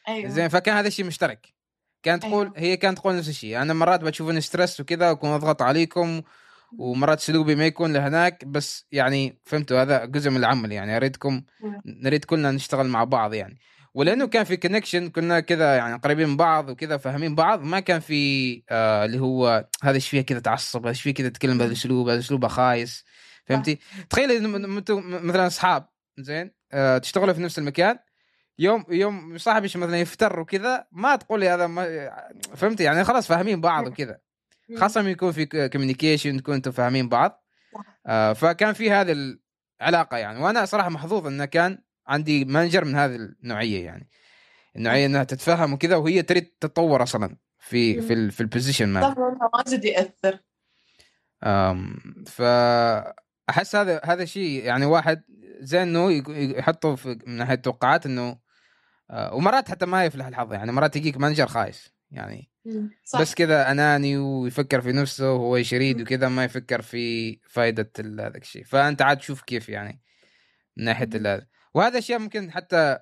أيوه. زين فكان هذا الشيء مشترك. كانت تقول أيوه. هي كانت تقول نفس الشيء أنا مرات بتشوفوني stress وكذا وأكون أضغط عليكم ومرات اسلوبي ما يكون لهناك بس يعني فهمتوا هذا جزء من العمل يعني أريدكم. نريد كلنا نشتغل مع بعض يعني. ولأنه كان في connection كنا كذا يعني قريبين من بعض وكذا فاهمين بعض. ما كان في آه اللي هو هذا إيش فيه كذا تعصب هذا إيش فيه كذا تتكلم بهذا الأسلوب هذا اسلوبه خايس. فهمتي؟ تخيل أنتم مثلا أصحاب زين آه تشتغلوا في نفس المكان يوم يوم صاحبك مثلا يفتر وكذا ما تقولي هذا ما فهمتي؟ يعني خلاص فاهمين بعض وكذا. خاصة يكون في communication تكون أنتم فاهمين بعض. آه فكان في هذه العلاقة يعني. وأنا صراحة محظوظ إنه كان عندي manager من هذه النوعية يعني. النوعية إنها تتفهم وكذا وهي تريد تتطور أصلا في في في ال position والله واجد يأثر. أم، فاحس هذا هذا شيء يعني واحد زين إنه يحطه في من ناحية التوقعات إنه آه، ومرات حتى ما يفلح الحظ يعني مرات يجيك manager خايس يعني. صح. بس كذا أناني ويفكر في نفسه وهو إيش يريد وكذا ما يفكر في فائده هذاك الشيء. فأنت عاد تشوف كيف يعني من ناحية مم. وهذا أشياء ممكن حتى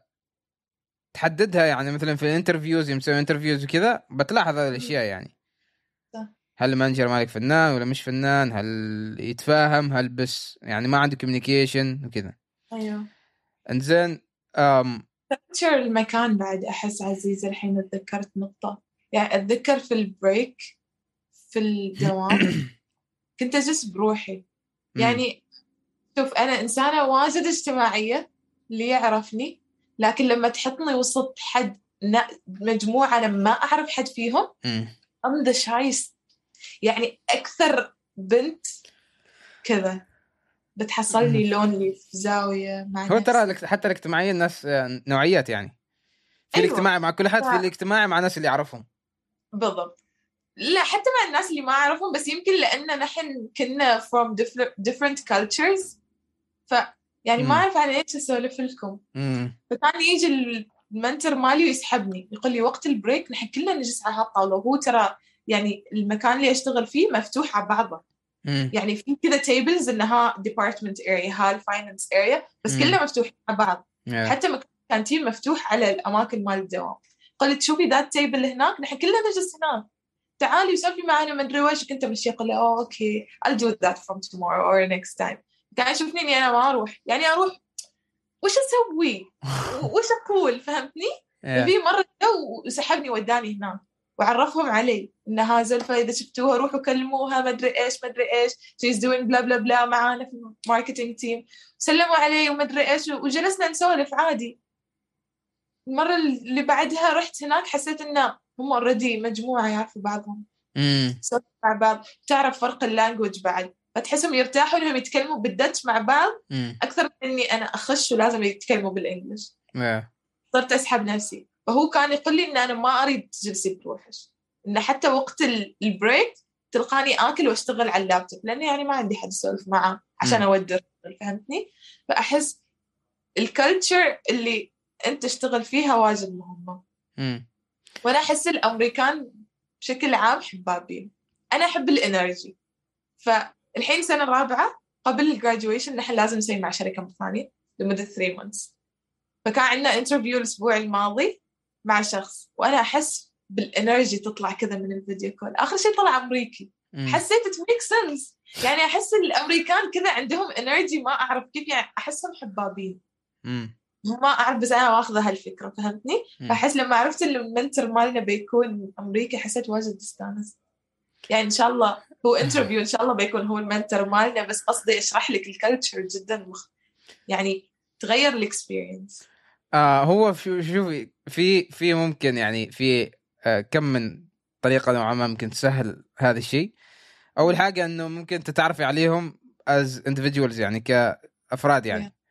تحددها يعني مثلا في ال interviews يوم تسوي interviews وكذا بتلاحظ هذه الأشياء يعني. هل ال manager مالك فنان ولا مش فنان؟ هل يتفاهم؟ هل بس يعني ما عنده communication وكذا. أيوه. إنزين أم culture المكان بعد أحس عزيزة الحين تذكرت نقطة. يعني أتذكر في ال break في الدوام كنت أجلس بروحي. يعني شوف أنا إنسانة واجد اجتماعية. اللي يعرفني لكن لما تحطني وسط حد مجموعة أنا ما أعرف حد فيهم ام ذا شايست يعني أكثر بنت كذا بتحصلني لونلي في زاوية مع هو ترى حتى الاجتماعية الناس آه، نوعيات يعني. في أيوة. الاجتماعي مع كل حد في الاجتماعي مع الناس اللي يعرفهم. بالضبط. لا حتى مع الناس اللي ما أعرفهم بس يمكن لأن نحن كنا from different cultures ف يعني ما أعرف على إيش أسولف لكم. فكان يجي ال mentor مالي ويسحبني يقول لي وقت ال break نحن كلنا نجلس على هالطاولة وهو ترى يعني المكان اللي أشتغل فيه مفتوح على بعضه. يعني في كذا tables انها department area ها ال finance area بس كلها مفتوح على بعض. Yeah. حتى canteen مفتوح على الأماكن مال الدوام. قلت شوفي ذا ال table هناك؟ نحن كلنا نجلس هناك. تعالي وسولفي معنا ما أدري وش. كنت ماشيه أقول له oh okay I'll do that from tomorrow or next time. كان يشوفني إني أنا ما أروح. يعني أروح وش أسوي؟ وش أقول؟ فهمتني؟ yeah. في مرة جو وسحبني وداني هناك. وعرفهم علي انها زلفة إذا شفتوها روحوا كلموها ما أدري إيش ما أدري إيش. she's doing bla bla bla معانا في ال marketing team سلموا علي وما أدري إيش وجلسنا نسولف عادي. المرة اللي بعدها رحت هناك حسيت انه هم already مجموعة يعرفوا بعضهم. امم مع بعض. تعرف فرق ال language بعد. فتحسهم يرتاحوا انهم يتكلموا بال Dutch مع بعض أكثر من إني أنا أخش ولازم يتكلموا بال English صرت أسحب نفسي. فهو كان يقول لي إن أنا ما أريد تجلسي بروحش. انه حتى وقت ال break تلقاني آكل وأشتغل على اللابتوب لأني يعني ما عندي حد اسولف معه عشان اودر فهمتني؟ فأحس ال culture اللي أنت تشتغل فيها واجد مهمه وأنا أحس الأمريكان بشكل عام حبابين. أنا أحب ال energy. فالحين سنة رابعه قبل الجراجويشن نحن لازم نسوي مع شركة ثانية لمدة 3 months فكان عندنا interview الأسبوع الماضي مع شخص وأنا أحس بال energy تطلع كذا من ال video call آخر شيء طلع أمريكي. حسيت it make sense يعني أحس الأمريكان كذا عندهم energy ما أعرف كيف يعني أحسهم حبابين. ما أعرف بس أنا ماخذه هالفكرة فهمتني؟ فأحس لما عرفت ال mentor مالنا بيكون أمريكي حسيت واجد استانست يعني إن شاء الله هو interview إن شاء الله بيكون هو ال mentor مالنا بس قصدي أشرح لك ال culture جدا مخ يعني تغير ال experience آه هو في شوفي في في ممكن يعني في آه كم من طريقة نوعا ما ممكن تسهل هذا الشيء. أول حاجة إنه ممكن تتعرفي عليهم as individuals يعني كأفراد يعني. Yeah.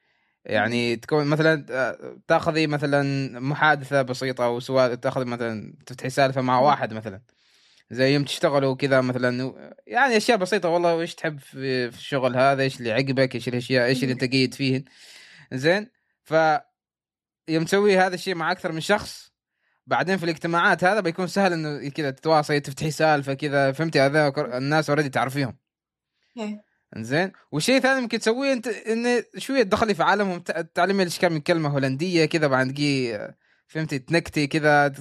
يعني تكون مثلا آه، تاخذي مثلا محادثة بسيطة أو سؤال تاخذي مثلا تفتحي سالفة مع واحد مثلا. زي يوم تشتغلوا كذا مثلا يعني أشياء بسيطة. والله وش تحب في الشغل هذا؟ إيش اللي عجبك إيش الأشياء؟ إيش اللي أنت قيد فيه؟ زين. ف يوم تسوي هذا الشيء مع أكثر من شخص بعدين في الاجتماعات هذا بيكون سهل إنه كذا تتواصلي تفتحي سالفة كذا. فهمتي؟ هذا الناس already تعرفيهم. زين. وشيء ثاني ممكن تسويه أنت إنه شوية تدخلي في عالمهم تعلمي إيش كم من كلمة هولندية كذا بعد دقيقه فهمتي تنكتي كذا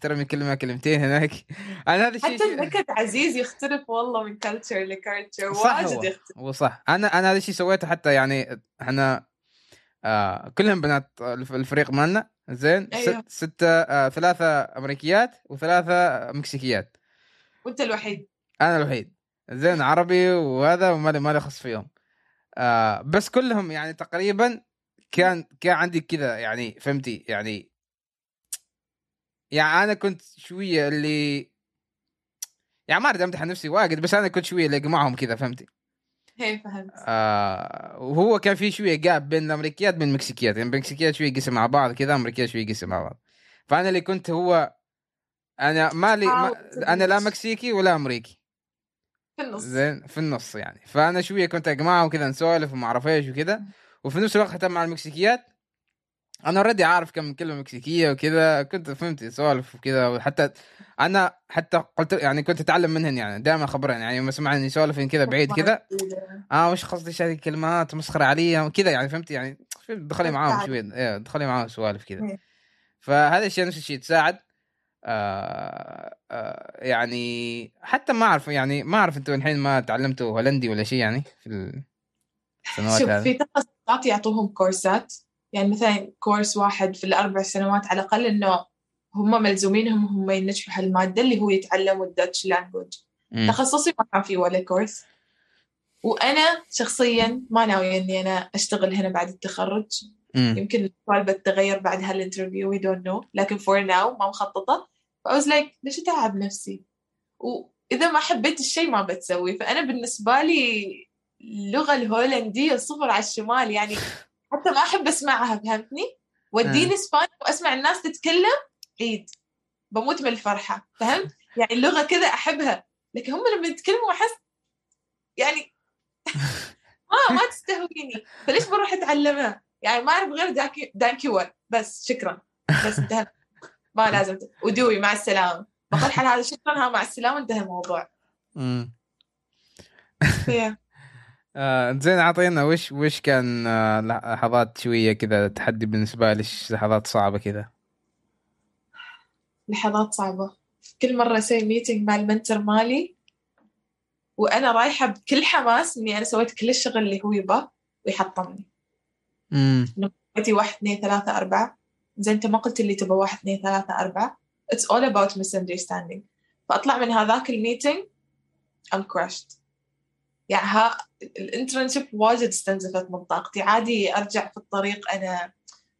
ترمي كلمة كلمتين هناك. أنا هذا الشيء حتى النكت عزيز يختلف والله من كلتشر لكلتشر واجد يختلف. هو صح. أنا أنا هذا الشيء سويته حتى يعني إحنا آه كلهم بنات الفريق مالنا زين أيوه. ست ستة آه ثلاثة أمريكيات وثلاثة مكسيكيات. وأنت الوحيد. أنا الوحيد. زين عربي وهذا وما ما خص فيهم. آه بس كلهم يعني تقريبا كان كان عندي كذا يعني فهمتي يعني يعني أنا كنت شوية اللي يعني ما أريد أمدح نفسي واجد بس أنا كنت شوية اللي معهم كذا فهمتي؟ هي فهمت. آه وهو كان في شوية جاب بين الأمريكيات بين المكسيكيات يعني المكسيكيات شوية قسم مع بعض كذا امريكيات شوية قسم مع بعض. فأنا اللي كنت هو أنا مالي ما أنا لا مكسيكي ولا أمريكي. في النص. زين في النص يعني. فأنا شوية كنت اجمعهم كذا نسولف وما أعرف إيش وكذا. وفي نفس الوقت مع المكسيكيات أنا already عارف كم كلمة مكسيكية وكذا كنت فهمت سوالف وكذا وحتى أنا حتى قلت يعني كنت أتعلم منهن يعني دائما اخبرهم يعني يوم اسمعني سوالف كذا بعيد كذا آه وش قصدي هذه الكلمات مسخره عليها وكذا يعني فهمت يعني؟ دخلي معاهم شوي إيه دخلي معاهم سوالف كذا فهذا الشيء نفس الشيء تساعد آه آه يعني حتى ما أعرف يعني ما أعرف أنتم الحين ما تعلمتوا هولندي ولا شيء يعني في السنوات شوف في تخصصات يعطوهم كورسات يعني مثلا كورس واحد في الأربع سنوات على الأقل إنه هم ملزومينهم هم ينجحوا هالمادة اللي هو يتعلموا ال Dutch language. تخصصي ما كان فيه ولا كورس. وأنا شخصيا ما ناوية إني أنا أشتغل هنا بعد التخرج. مم. يمكن السؤال بتغير بعد هالانترفيو we don't know. لكن for now ما مخططة. ف I was like ليش أتعب نفسي؟ وإذا ما حبيت الشيء ما بتسوي. فأنا بالنسبة لي اللغة الهولندية صفر على الشمال يعني حتى ما أحب أسمعها فهمتني؟ وديني اسباني وأسمع الناس تتكلم عيد. بموت من الفرحة فهمت؟ يعني اللغة كذا أحبها. لكن هم لما يتكلموا أحس يعني ما ما تستهويني. فليش بروح أتعلمها؟ يعني ما أعرف غير داكي دانكيور بس شكرا. بس انتهى. ما لازم. ودوي مع السلامة. بقول حال هذا شكرا. ها مع السلامة. انتهى الموضوع. مم. Yeah. آه زين اعطينا وش وش كان آه لحظات شوية كذا تحدي بالنسبة لك لحظات صعبة كذا؟ لحظات صعبة. كل مرة أسوي meeting مع ال mentor مالي وأنا رايحة بكل حماس إني أنا سويت كل الشغل اللي هو يبغاه ويحطمني. امم قلتي واحد اثنين ثلاثة أربعة. زين أنت ما قلت اللي تبغى واحد اثنين ثلاثة أربعة. It's all about misunderstanding. فأطلع من هذاك ال meeting I'm crushed. يعني ها ال internship واجد استنزفت من طاقتي. عادي أرجع في الطريق أنا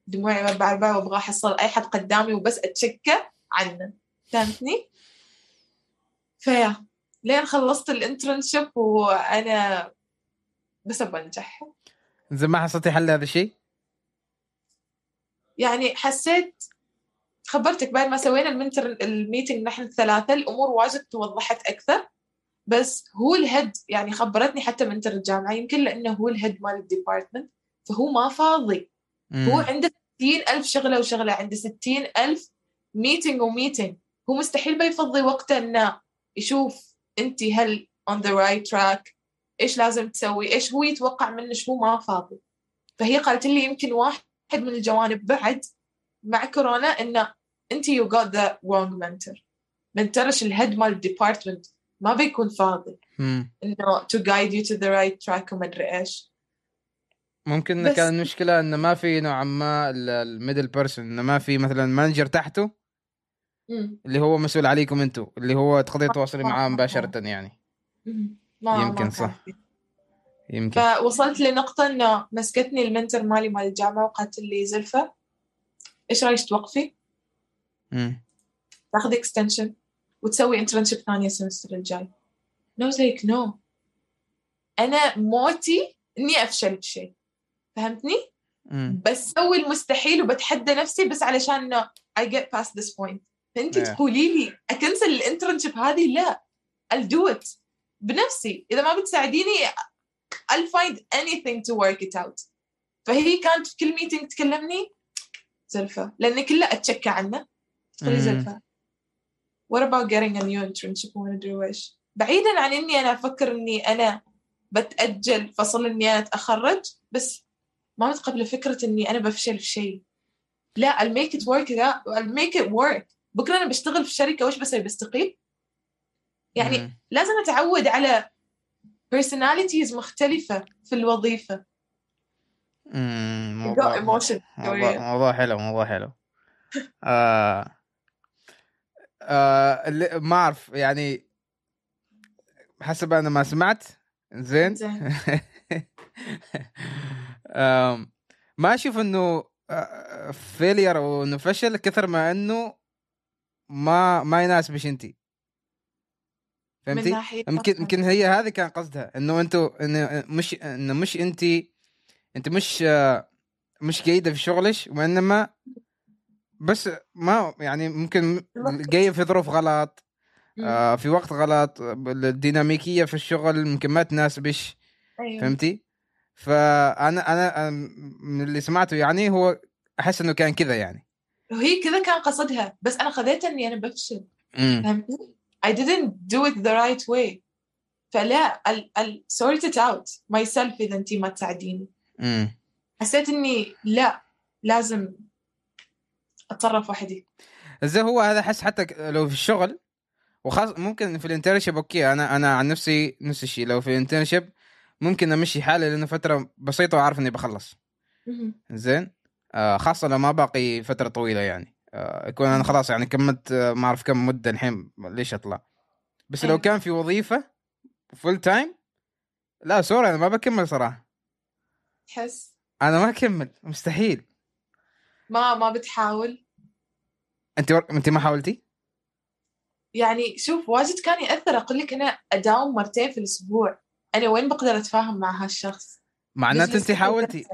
دموعي مربعة وأبغى أحصل أي حد قدامي وبس أتشكى عنه. فهمتني؟ فيا. لين خلصت ال internship وأنا بس أبغى أنجح. زين ما حصلتي حل هذا الشيء؟ يعني حسيت خبرتك بعد ما سوينا ال meeting نحن الثلاثة الأمور واجد توضحت أكثر. بس هو ال head يعني خبرتني حتى mentor الجامعة يمكن لأنه هو ال head مال ال department فهو ما فاضي. مم. هو عنده ستين ألف شغلة وشغلة عنده ستين ألف meeting و meeting هو مستحيل بيفضي وقته إنه يشوف أنت هل on the right track إيش لازم تسوي إيش هو يتوقع منك هو ما فاضي. فهي قالت لي يمكن واحد من الجوانب بعد مع كورونا إنه أنت you got the wrong mentor. mentor ش ال head مال ال department ما بيكون فاضي مم. إنه to guide you to the right track ومدري إيش ممكن بس- كان المشكلة إنه ما في نوعا ما ال middle person إنه ما في مثلا manager تحته مم. اللي هو مسؤول عليكم أنتم اللي هو تقدري تتواصلي ما- معاه مباشرة يعني مم. ما يمكن ما صح. يمكن فوصلت لنقطة إنه مسكتني ال mentor مالي مال الجامعة وقالت لي زلفة إيش رأيك توقفي. تاخذي extension وتسوي internship ثانية ال semester الجاي. no زيك no أنا موتي إني أفشل بشيء. فهمتني؟ مم. بسوي المستحيل وبتحدى نفسي بس علشان إنه I get past this point. فأنت Yeah. تقولي لي أ cancel ال internship هذه؟ لا. I'll do it. بنفسي. إذا ما بتساعديني I'll find anything to work it out. فهي كانت في كل meeting تكلمني؟ زلفة. لأن كلها أتشكى عنه تقولي مم. What about getting a new internship? وما ويش بعيدا عن إني أنا أفكر إني أنا بتأجل فصل إني أنا أتخرج بس ما متقبلة فكرة إني أنا بفشل في شيء. لا I'll make it work لا I'll make it work. بكرة أنا بشتغل في شركة وش بسوي؟ بستقيل. يعني مم. لازم أتعود على personalities مختلفة في الوظيفة. مم. go موضوع موضوع, موضوع حلو موضوع حلو. آه آه اللي ما أعرف يعني حسب أنا ما سمعت. زين. ما أشوف إنه فيلير أو إنه فشل كثر ما إنه ما ما يناسبش انت. فهمتي؟ يمكن يمكن هي هذه كان قصدها إنه أنتوا إنه مش إنه مش انت انت مش آه، مش جيدة في شغلك وإنما بس ما يعني ممكن جاية في ظروف غلط. آه في وقت غلط الديناميكية في الشغل ممكن ما تناسبش أيوة. فهمتي؟ فأنا أنا من اللي سمعته يعني هو أحس إنه كان كذا يعني وهي كذا كان قصدها بس أنا خذيت إني أنا بفشل فهمتني؟ I didn't do it the right way فلا I'll, I'll sort it out myself إذا أنتي ما تساعديني حسيت إني لا لازم أتصرف وحدي. زي هو هذا أحس حتى لو في الشغل وخاص ممكن في ال internship okay أنا أنا عن نفسي نفس الشيء. لو في ال internship ممكن أمشي حالي لأنه فترة بسيطة وأعرف إني بخلص. زين؟ آه خاصة لو ما باقي فترة طويلة يعني. آه يكون أنا خلاص يعني كملت آه ما أعرف كم مدة الحين ليش أطلع؟ بس لو أيوة. كان في وظيفة full time لا sorry أنا ما بكمل صراحة. تحس أنا ما أكمل مستحيل. ما ما بتحاول. انت انت ما حاولتي؟ يعني شوف واجد كان يأثر. أقول لك أنا أداوم مرتين في الأسبوع. أنا وين بقدر أتفاهم مع هالشخص؟ معناته انت حاولتي.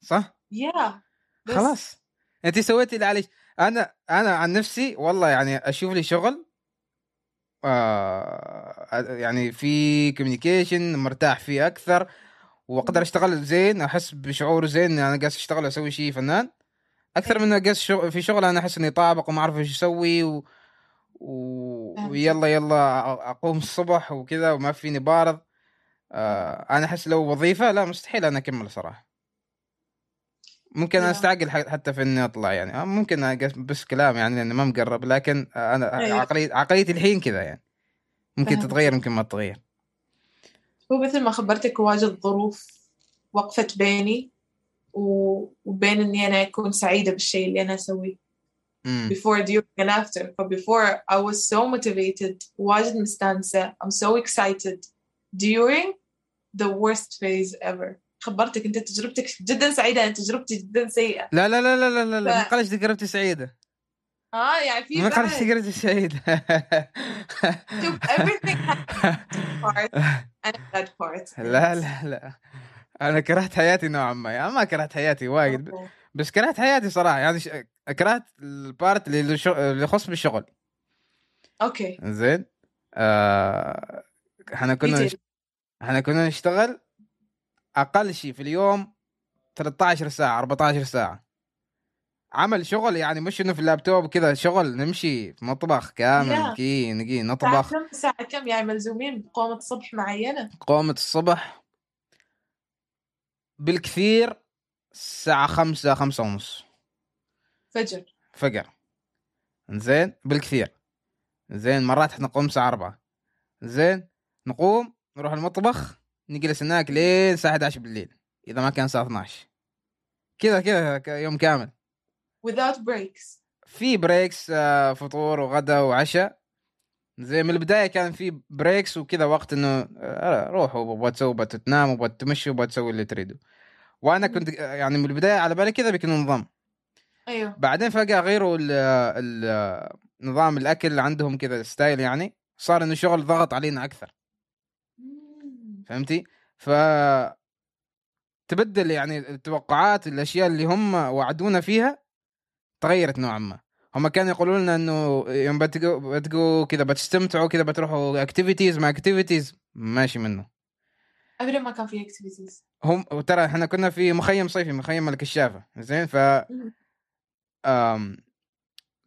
صح؟ yeah. بس خلاص. انت سويتي اللي عليك. أنا أنا عن نفسي والله يعني أشوف لي شغل آه يعني في كوميونيكيشن مرتاح فيه أكثر وأقدر أشتغل زين أحس بشعور زين أنا قاعد أشتغل أسوي شيء فنان. أكثر من قاعد شغل في شغل أنا أحس إني طابق وما أعرف إيش أسوي و... و... ويلا يلا أقوم الصبح وكذا وما فيني بارض آه أنا أحس لو وظيفة لا مستحيل أنا أكمل صراحة ممكن أنا. أستعجل حتى في إني أطلع يعني آه، ممكن بس كلام يعني لأني ما مقرب لكن آه، أنا أيوة. عقلية عقليتي الحين كذا يعني ممكن. تتغير ممكن ما تتغير هو مثل ما خبرتك واجد ظروف وقفت بيني وبين إني أنا أكون سعيدة بالشيء اللي أنا أسويه. امم before during and after. ف before I was so motivated. واجد مستانسة. I'm so excited. During the worst phase ever. خبرتك أنت تجربتك جدا سعيدة. أنا تجربتي جدا سيئة. لا لا لا لا لا لا, لا. ف- ما قالش تجربتي سعيدة. آه يعني في ما قالش بعد. تجربتي سعيدة. شوف everything has part and a bad part. لا لا لا. أنا كرهت حياتي نوعا ما يعني ما كرهت حياتي وايد بس كرهت حياتي صراحة يعني ش... كرهت ال part اللي اللي يخص بالشغل. okay. زين؟ آه... إحنا كنا نش... إحنا كنا نشتغل أقل شيء في اليوم 13 ساعة 14 ساعة. عمل شغل يعني مش إنه في اللابتوب كذا شغل نمشي في مطبخ كامل نقي الساعة نطبخ. كم الساعة كم؟ يعني ملزومين بقومة الصبح معينة. قومة الصبح بالكثير الساعة خمسة خمسة ونص. فجر. فقر زين؟ بالكثير. زين؟ مرات إحنا نقوم الساعة أربعة. زين؟ نقوم نروح المطبخ نجلس هناك لين الساعة 11 بالليل إذا ما كان الساعة 12 كذا كذا يوم كامل. Without breaks. في breaks آه، فطور وغدا وعشاء. زي من البداية كان في breaks وكذا وقت إنه آه، روحوا بغوا تسووا بغوا تناموا بغوا تمشوا بغوا تسووا اللي تريدوا وأنا كنت آه، يعني من البداية على بالي كذا بيكون نظام. أيوه. بعدين فجأة غيروا ال ال نظام الأكل اللي عندهم كذا style يعني صار إنه شغل ضغط علينا أكثر. فهمتي؟ ف تبدل يعني التوقعات الأشياء اللي هم وعدونا فيها تغيرت نوعا ما. هم كانوا يقولوا لنا إنه يوم بتقوا بتقوا كذا بتستمتعوا كذا بتروحوا activities مع activities ماشي منه. ابدا ما كان في activities هم ترى إحنا كنا في مخيم صيفي مخيم الكشافه زين؟ ف آم،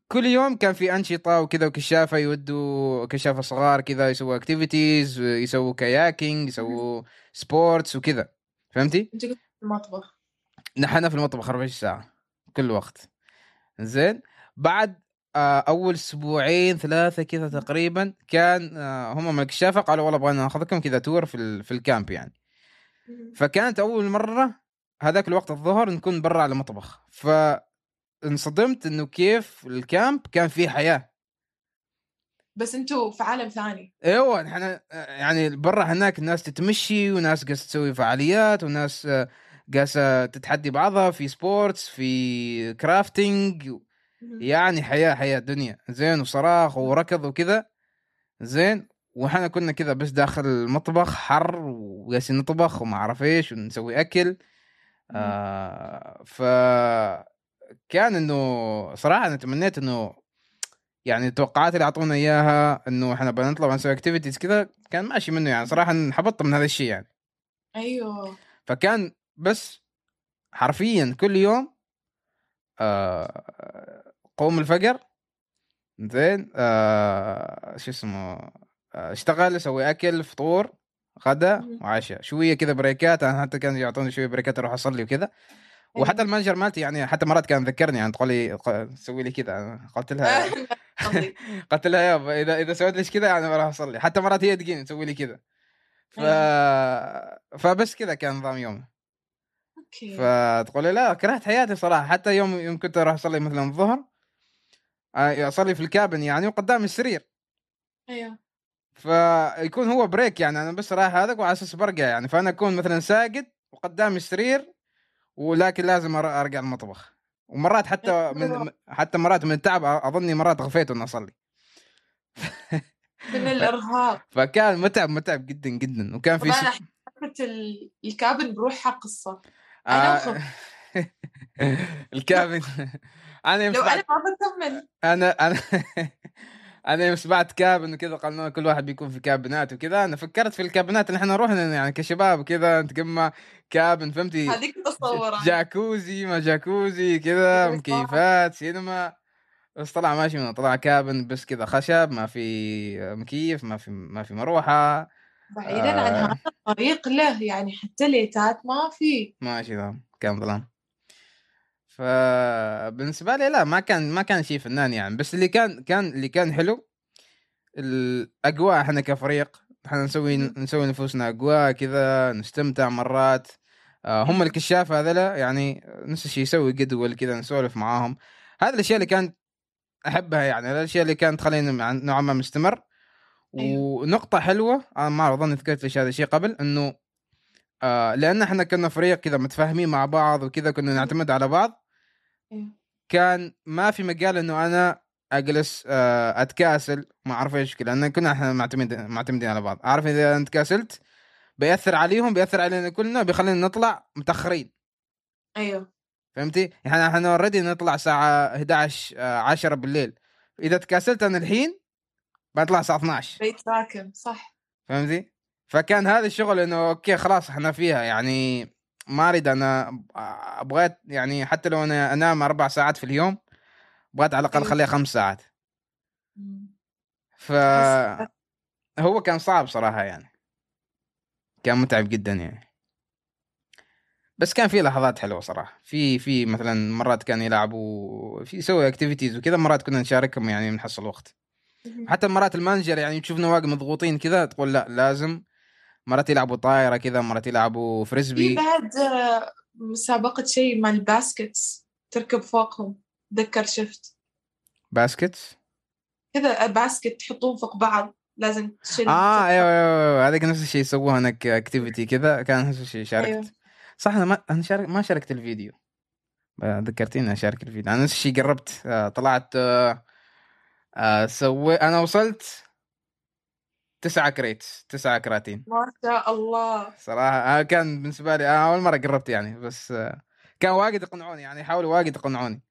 كل يوم كان في أنشطة وكذا وكشافة يودوا كشافة صغار كذا يسووا activities يسووا kayaking يسووا sports وكذا فهمتي؟ أنت في المطبخ. نحن في المطبخ 24 ساعة كل وقت. زين؟ بعد آه، أول أسبوعين ثلاثة كذا تقريبا كان آه، هم من الكشافه قالوا والله أبغى ناخذكم كذا tour في في ال camp يعني. فكانت أول مرة هذاك الوقت الظهر نكون برا على المطبخ. فانصدمت إنه كيف ال camp كان فيه حياة. بس أنتوا في عالم ثاني. إيوه إحنا يعني برا هناك الناس تتمشي وناس قاعدة تسوي فعاليات وناس آه، قاعدة تتحدي بعضها في sports في crafting يعني حياة حياة دنيا. زين وصراخ وركض وكذا. زين وإحنا كنا كذا بس داخل المطبخ حر وجالسين نطبخ وما أعرف إيش ونسوي أكل. آه ف كان إنه صراحة أنا تمنيت إنه يعني التوقعات اللي أعطونا إياها إنه إحنا بنطلع ونسوي اكتيفيتيز كذا كان ماشي منه يعني. صراحة انحبطت من هذا الشيء يعني. أيوه. فكان بس حرفيا كل يوم آه قوم الفقر زين آه شو اسمه آه، اشتغل أسوي أكل فطور غدا. وعشاء. شوية كذا breaks أنا حتى كانوا يعطوني شوية breaks أروح أصلي وكذا. وحتى ال manager مالتي يعني حتى مرات كان ذكرني يعني تقول لي سوي لي كذا. قلت لها. قلت لها يابا إذا إذا سويت ليش كذا أنا بروح أصلي. حتى مرات هي تجيني تسوي لي كذا. ف... فبس كذا كان نظام يومي. أوكي. فتقول لي لا كرهت حياتي صراحة. حتى يوم يوم كنت أروح أصلي مثلا الظهر اصلي في ال cabin يعني وقدامي السرير. أيوه. فيكون هو break يعني أنا بس رايح هذاك وعلى أساس برقع يعني. فأنا أكون مثلا ساجد وقدامي السرير ولكن لازم أرجع المطبخ. ومرات حتى من حتى مرات من التعب أظني مرات غفيت وأنا أصلي. من الإرهاق. فكان متعب متعب جدا جدا. وكان في ال- الكابن بروحها قصة. أنا آه... الكابن أنا يوم لو أنا ما بكمل أنا أنا أنا يوم سمعت كابن وكذا قالوا كل واحد بيكون في كابنات وكذا أنا فكرت في الكابنات اللي إحنا نروح يعني كشباب كذا نتجمع كابن فهمتي؟ هذيك تصور جاكوزي ما جاكوزي كذا. مكيفات سينما. بس طلع ماشي منه طلع كابن بس كذا خشب ما في مكيف ما في ما في مروحة. بعيدا عن آه. هذا الطريق له يعني حتى ليتات ما في. ماشي ظلام كان ظلام فبالنسبة لي لا ما كان ما كان شيء فنان يعني بس اللي كان كان اللي كان حلو الأجواء إحنا كفريق إحنا نسوي. نسوي نفوسنا أجواء كذا نستمتع مرات آه، هم الكشاف هذلا يعني نفس الشيء يسوي جدول كذا نسولف معاهم هذه الأشياء اللي كانت أحبها يعني الأشياء اللي كانت تخليني نوعا ما مستمر أيوه. ونقطة حلوة أنا ما أظن ذكرت ليش هذا الشيء قبل إنه آه لأن إحنا كنا فريق كذا متفاهمين مع بعض وكذا كنا نعتمد على بعض. كان ما في مجال إنه أنا أجلس آه أتكاسل. ما أعرف إيش كذا لأن كنا إحنا معتمدين معتمدين على بعض. أعرف إذا أنت كاسلت بيأثر عليهم بيأثر علينا كلنا بيخلينا نطلع متأخرين. أيوه. فهمتي؟ إحنا إحنا اوريدي نطلع الساعة 11 آه، 10 بالليل. إذا تكاسلت أنا الحين بطلع الساعة 12 بيت ساكن صح. فهمتي؟ فكان هذا الشغل إنه أوكي خلاص إحنا فيها يعني ما أريد أنا ابغيت يعني حتى لو أنا أنام أربع ساعات في اليوم بغيت على الأقل أيوة. أخليها خمس ساعات. مم. فهو كان صعب صراحة يعني. كان متعب جدا يعني. بس كان في لحظات حلوة صراحة. في في مثلا مرات كان يلعبوا في يسوي activities وكذا مرات كنا نشاركهم يعني نحصل وقت حتى مرات ال manager يعني تشوفنا واقف مضغوطين كذا تقول لا لازم مرات يلعبوا طايرة كذا مرات يلعبوا في frisbee بعد آه، مسابقة شيء مال ال baskets تركب فوقهم. تذكر شفت. باسكت كذا basket تحطون فوق بعض. لازم تشيل آه أيوه أيوه أيوة، هذيك نفس الشيء يسووها هناك activity كذا. كان نفس الشيء شاركت. أيوة. صح أنا ما أنا شارك ما شاركت الفيديو. آه، ذكرتيني اشارك الفيديو. أنا نفس الشيء قربت آه، طلعت آه، آه، سوي أنا وصلت تسعة crate تسعة كراتين. ما شاء الله. صراحة آه، كان بالنسبة لي آه، أول مرة قربت يعني بس آه، كان واجد يقنعوني يعني يحاولوا واجد يقنعوني.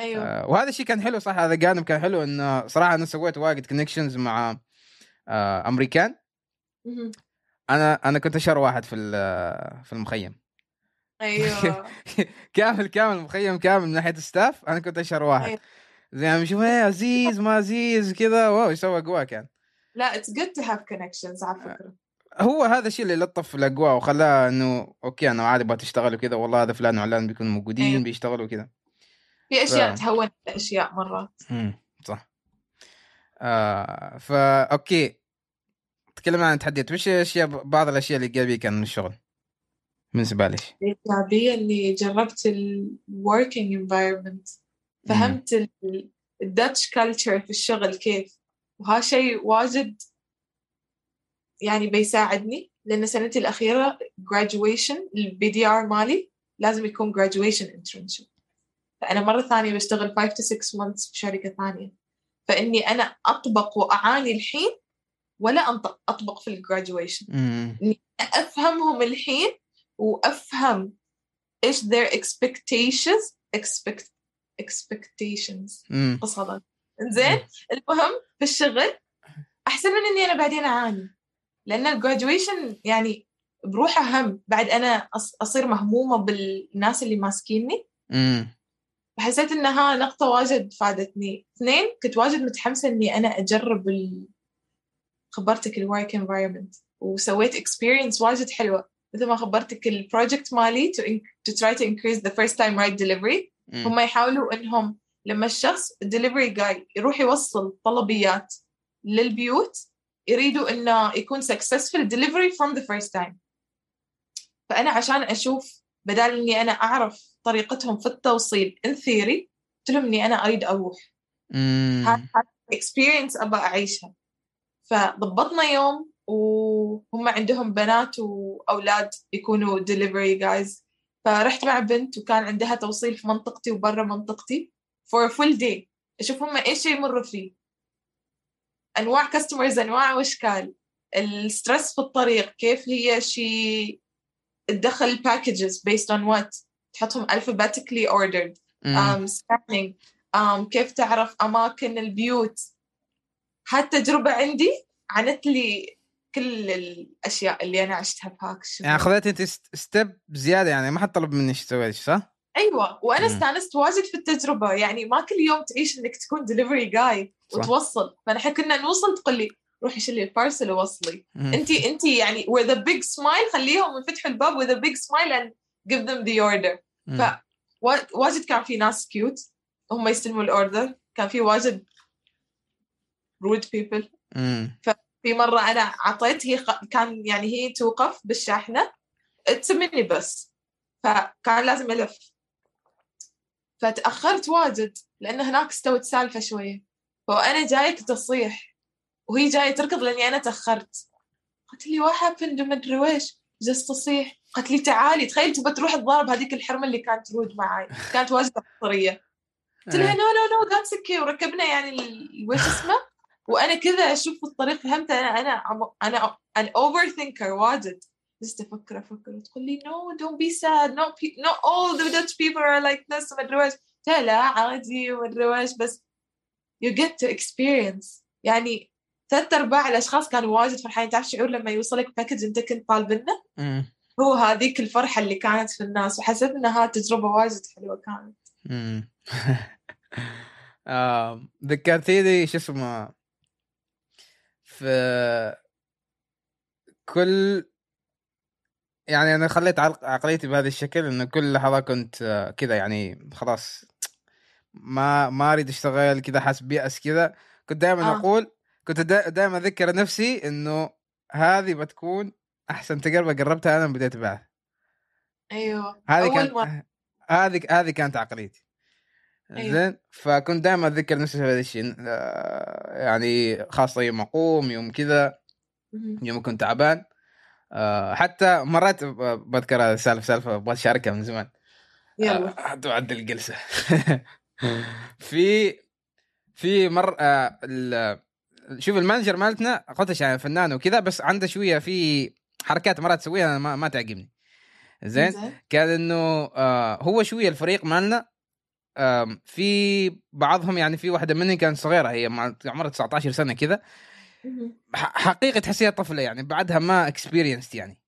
أيوه. وهذا الشيء كان حلو صح هذا جانب كان حلو إنه صراحة أنا سويت واجد connections مع أمريكان. أنا أنا كنت أشهر واحد في ال- في المخيم. أيوه. كامل كامل المخيم كامل من ناحية ال staff أنا كنت أشهر واحد. أيوة. زي يعني شوف إيه عزيز ما عزيز كذا wow يسوي اجواء كان. لا it's good to have connections على فكرة. هو هذا الشيء اللي لطف الأجواء وخلاها إنه أوكي أنا عادي أبغى تشتغل وكذا والله هذا فلان وعلان بيكونوا موجودين أيوة. بيشتغلوا وكذا. في أشياء ف- تهون أشياء مرات. امم صح. آه فا أوكي. تكلمنا عن التحديات. وش الاشياء بعض الأشياء اللي ايجابيه كان من الشغل؟ بالنسبة لك الإيجابية إني جربت ال working environment. فهمت ال Dutch culture في الشغل كيف؟ وها شيء واجد يعني بيساعدني لأن سنتي الأخيرة graduation ال PDR مالي لازم يكون graduation internship. فأنا مرة ثانية بشتغل 5 to 6 months بشركة ثانية. فإني أنا أطبق وأعاني الحين ولا أطبق في الجراجويشن امم أفهمهم الحين وأفهم إيش their expectations expect expectations. قصدا زين؟ المهم في الشغل أحسن من إني أنا بعدين أعاني. لأن الجراجويشن يعني بروحه هم بعد أنا أصير مهمومة بالناس اللي ماسكيني. فحسيت إنها نقطة واجد فادتني. اثنين كنت واجد متحمسة إني أنا أجرب ال... خبرتك ال work environment وسويت experience واجد حلوة. مثل ما خبرتك ال project مالي to, in- to try to increase the first time right delivery. هم يحاولوا إنهم لما الشخص ال delivery guy يروح يوصل طلبيات للبيوت يريدوا إنه يكون successful delivery from the first time. فأنا عشان أشوف بدال إني أنا أعرف طريقتهم في التوصيل in theory قلت لهم إني أنا أريد أروح. هذا experience أبى أعيشها. فضبطنا يوم وهم عندهم بنات وأولاد يكونوا delivery guys فرحت مع بنت وكان عندها توصيل في منطقتي وبرا منطقتي. for full day أشوف هم إيش يمروا فيه. أنواع customers أنواع واشكال ال stress في الطريق كيف هي شي تدخل ال packages based on what تحطهم alphabetically ordered. um, scanning. um, كيف تعرف أماكن البيوت؟ هالتجربة عندي عنت لي كل الأشياء اللي أنا عشتها بهاك الشغل يعني خذيت أنت step زيادة يعني ما حد طلب مني إيش تسوي صح؟ أيوه وأنا استأنست واجد في التجربة. يعني ما كل يوم تعيش إنك تكون delivery guy وتوصل. فنحن كنا نوصل تقول لي روحي شيلي ال parcel ووصلي. انت انت يعني with a big smile خليهم يفتحوا الباب with a big smile and give them the order. ف واجد كان في ناس cute هم يستلموا ال order كان في واجد rude people. ففي مرة أنا عطيت هي كان يعني هي توقف بالشاحنة. تسمني بس فكان لازم ألف. فتأخرت واجد لأن هناك استوت سالفة شوية. فأنا جاية كنت أصيح وهي جاية تركض لأني أنا تأخرت. قلت لي what happened ومدري ويش. جلست تصيح. قالت لي تعالي تخيل تبغى تروح تضارب هذيك الحرمة اللي كانت ترود معي كانت واجد عنصرية. قلت لها no no no that's okay وركبنا يعني وش اسمه؟ وأنا كذا أشوف الطريق فهمت؟ أنا أنا أنا an overthinker واجد. جلست أفكر أفكر تقول لي no don't be sad no no all the Dutch people are like this. ومدري ويش لا عادي ومدري ويش بس you get to experience. يعني ثلاث أرباع الأشخاص كانوا واجد فرحانين. تعرف شعور لما يوصلك باكج انت كنت طالبنه هو هذيك الفرحة اللي كانت في الناس. وحسيت إنها تجربة واجد حلوة كانت. ذكرتيني شو اسمه في كل يعني أنا خليت عقليتي بهذا الشكل إنه كل لحظة كنت آه، كذا يعني خلاص ما ما أريد أشتغل كذا حاسس بيأس كذا. كنت دائما آه. أقول كنت دائما أذكر نفسي إنه هذه بتكون أحسن تجربة قربتها أنا بديت بعث أيوه. هذه كانت هذه هذه كانت عقليتي. أيوة. زين؟ فكنت دائما اتذكر نفسي في هذا الشيء آه، يعني خاصة يوم أقوم يوم كذا يوم كنت تعبان. حتى مرات بذكر هذا سالفه سالفة أبغى أشاركها من زمان. يلا. تعدل الجلسة. في في مر شوف ال manager مالتنا قلت يعني فنان وكذا بس عنده شوية في حركات مرات تسويها ما, ما تعجبني. زين؟ كان إنه آه هو شوية الفريق مالنا آه في بعضهم يعني في واحدة منهم كانت صغيرة هي عمرها 19 سنة كذا. حقيقة تحسيها طفلة يعني بعدها ما experience يعني.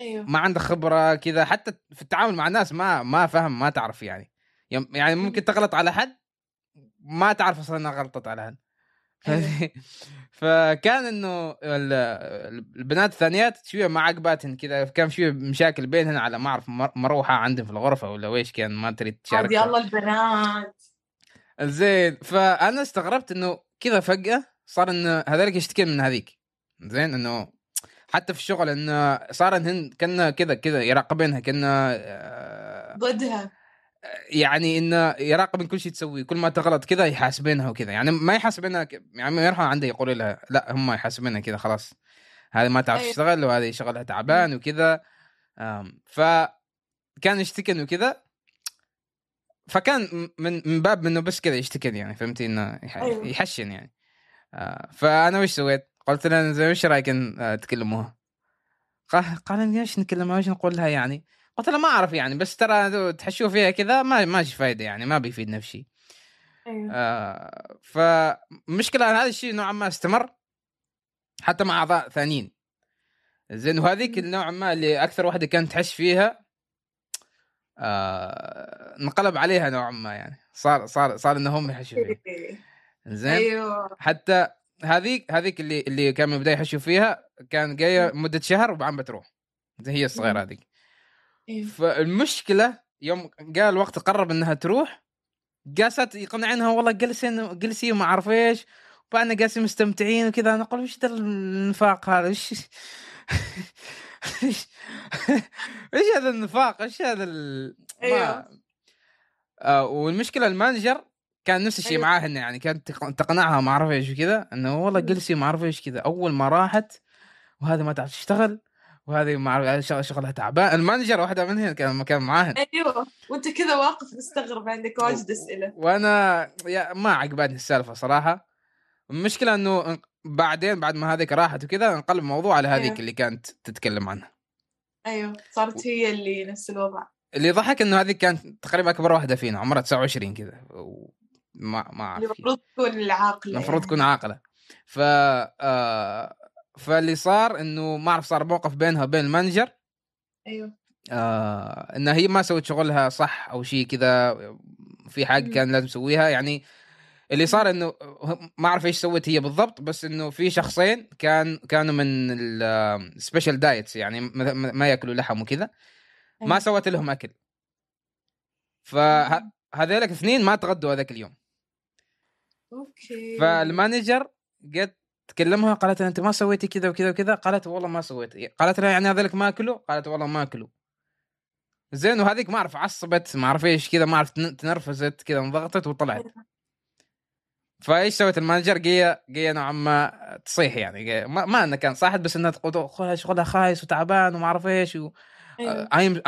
أيوه. ما عنده خبرة كذا حتى في التعامل مع الناس ما ما فهم ما تعرف يعني. يعني ممكن تغلط على حد ما تعرف أصلا إنها غلطت على حد. أيوه. فكان إنه البنات الثانيات شوية ما عقباتهن كذا كان شوية مشاكل بينهن على ما أعرف مروحة عندهم في الغرفة ولا ويش كان ما تريد تشارك يلا البنات. زين فأنا استغربت إنه كذا فجأة صار إنه هذولك يشتكين من هذيك. زين؟ إنه حتى في الشغل إنه صار انهن كنا كذا كذا يراقبينها كنا آه، ضدها. يعني إنه يراقب كل شيء تسوي كل ما تغلط كذا يحاسبينها وكذا. يعني ما يحاسبينها يعني ما يروح عنده يقول لها لا هم يحاسبينها كذا خلاص. هذه ما تعرف أيوة. تشتغل وهذه شغلها تعبان وكذا. ف كان يشتكن وكذا فكان من من باب منه بس كذا يشتكن يعني فهمتي؟ إنه أيوة. يحشن يعني. فأنا وش سويت؟ قلت له وش رأيك آه، تكلموها؟ قال قال ليش نكلمها وش نقول لها يعني؟ قلت له ما أعرف يعني بس ترى تحشوه فيها كذا ما ماشي فايدة يعني ما بيفيدنا في شيء. أيوه. آه فمشكلة هذا الشيء نوعا ما استمر حتى مع أعضاء ثانيين زين وهذيك النوع ما اللي أكثر واحدة كانت تحش فيها آه انقلب عليها نوعا ما يعني صار صار صار إنهم يحشوا فيها زين؟ أيوه. حتى هذيك هذيك اللي اللي كان من البدايه يحشوا فيها كان جاية مدة شهر وبعدين بتروح. هي الصغيرة هذيك. إيه. فالمشكلة يوم قال الوقت قرب إنها تروح قاست يقنعنها والله جلسين جلسي وما أعرف إيش وبعدين جالسين مستمتعين وكذا. أنا أقول وش ذا النفاق هذا؟ وش إيش إيش هذا النفاق؟ إيش هذا ال... ما... أيوه. آه والمشكلة ال manager كان نفس الشيء أيوه. معاه انه يعني كانت تق- تقنعها ما أعرف إيش وكذا. إنه والله. جلسي ما أعرف إيش كذا. أول ما راحت وهذه ما تعرف تشتغل وهذه ما أعرف شغ- شغلها تعبان. ال manager واحدة منهم كان كان معاهن. أيوه. وأنت كذا واقف مستغرب عندك واجد أسئلة. وأنا يا ما عجبتني السالفة صراحة. المشكلة إنه بعدين بعد ما هذيك راحت وكذا انقلب الموضوع على هذيك أيوه. اللي كانت تتكلم عنها. أيوه. صارت هي اللي نفس الوضع. اللي ضحك إنه هذيك كانت تقريبا أكبر واحدة فينا عمرها 29 كذا. ما ما أعرف المفروض تكون العاقلة المفروض يعني. تكون عاقلة. ف آه فاللي صار إنه ما أعرف صار موقف بينها وبين ال manager. أيوه. آه إنها هي ما سوت شغلها صح أو شيء كذا في حاجة. كان لازم تسويها. يعني اللي صار إنه ما أعرف إيش سوت هي بالضبط بس إنه في شخصين كان كانوا من ال special diets يعني ما يأكلوا لحم وكذا. ما أيوه. سوت لهم أكل. فهذيلك اثنين ما تغدوا هذاك اليوم. okay. فال manager قد تكلمها قالت أنت ما سويتي كذا وكذا وكذا قالت والله ما سويت. قالت لها يعني هذولك ما اكلوا قالت والله ما اكلوا زين وهذيك ما أعرف عصبت ما أعرف إيش كذا ما أعرف تن- تنرفزت كذا انضغطت وطلعت. فإيش سوت؟ ال manager قيا قيا نوعا ما تصيح يعني ما, ما إنه كان صاحت بس إنها تقول "أخوها شغلها خايس وتعبان وما أعرف إيش و... ايم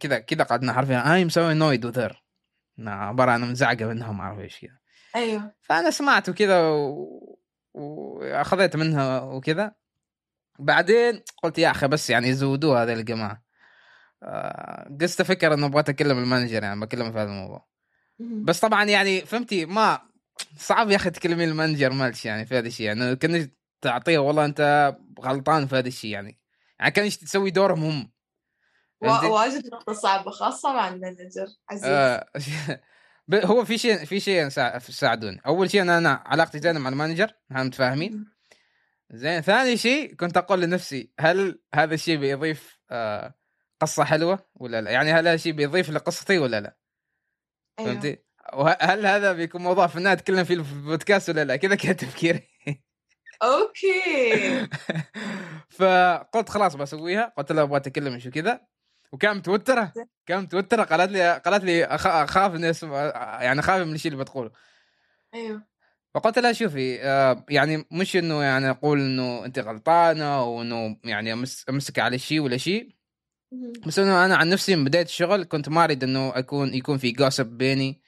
كذا كذا قعدنا حرفيا ايم سوي نويد وذر عبارة عن منزعجه منها ما أعرف إيش كذا. أيوه. فأنا سمعت وكذا و... وأخذت منها وكذا بعدين قلت يا أخي بس يعني يزودوها هذه الجماعة. آه، قست أفكر إنه أبغى اكلم المانجر يعني بكلمه في هذا الموضوع. بس طبعا يعني فهمتي ما صعب يا أخي تكلمين ال manager مالك يعني في هذا الشيء. يعني كأنك تعطيه والله أنت غلطان في هذا الشيء يعني. يعني كأنك تسوي دورهم هم. واجد نقطة صعبة خاصة مع ال manager. عزيز. آه، هو في شيء في شيء سا- ساعدوني أول شيء أنا أنا علاقتي زينة مع ال manager إحنا متفاهمين؟ زين ثاني شيء كنت أقول لنفسي هل هذا الشيء بيضيف آه قصة حلوة ولا لا؟ يعني هل هذا الشيء بيضيف لقصتي ولا لا؟ أيوه. فهمتي؟ وهل هذا بيكون موضوع في النهايه اتكلم فيه في البودكاست ولا لا؟ كذا كذا تفكيري. أوكي. فقلت خلاص بسويها قلت لها أبغى أتكلم شو كذا وكان متوتره كان متوتره قالت لي قالت لي أخاف إني أسمع يعني أخاف من الشيء اللي بتقوله أيوه فقلت لها شوفي آه يعني مش إنه يعني أقول إنه انت غلطانة وإنه يعني أمسك على شيء ولا شيء. بس إنه أنا عن نفسي من بداية الشغل كنت ما أريد إنه أكون يكون في gossip بيني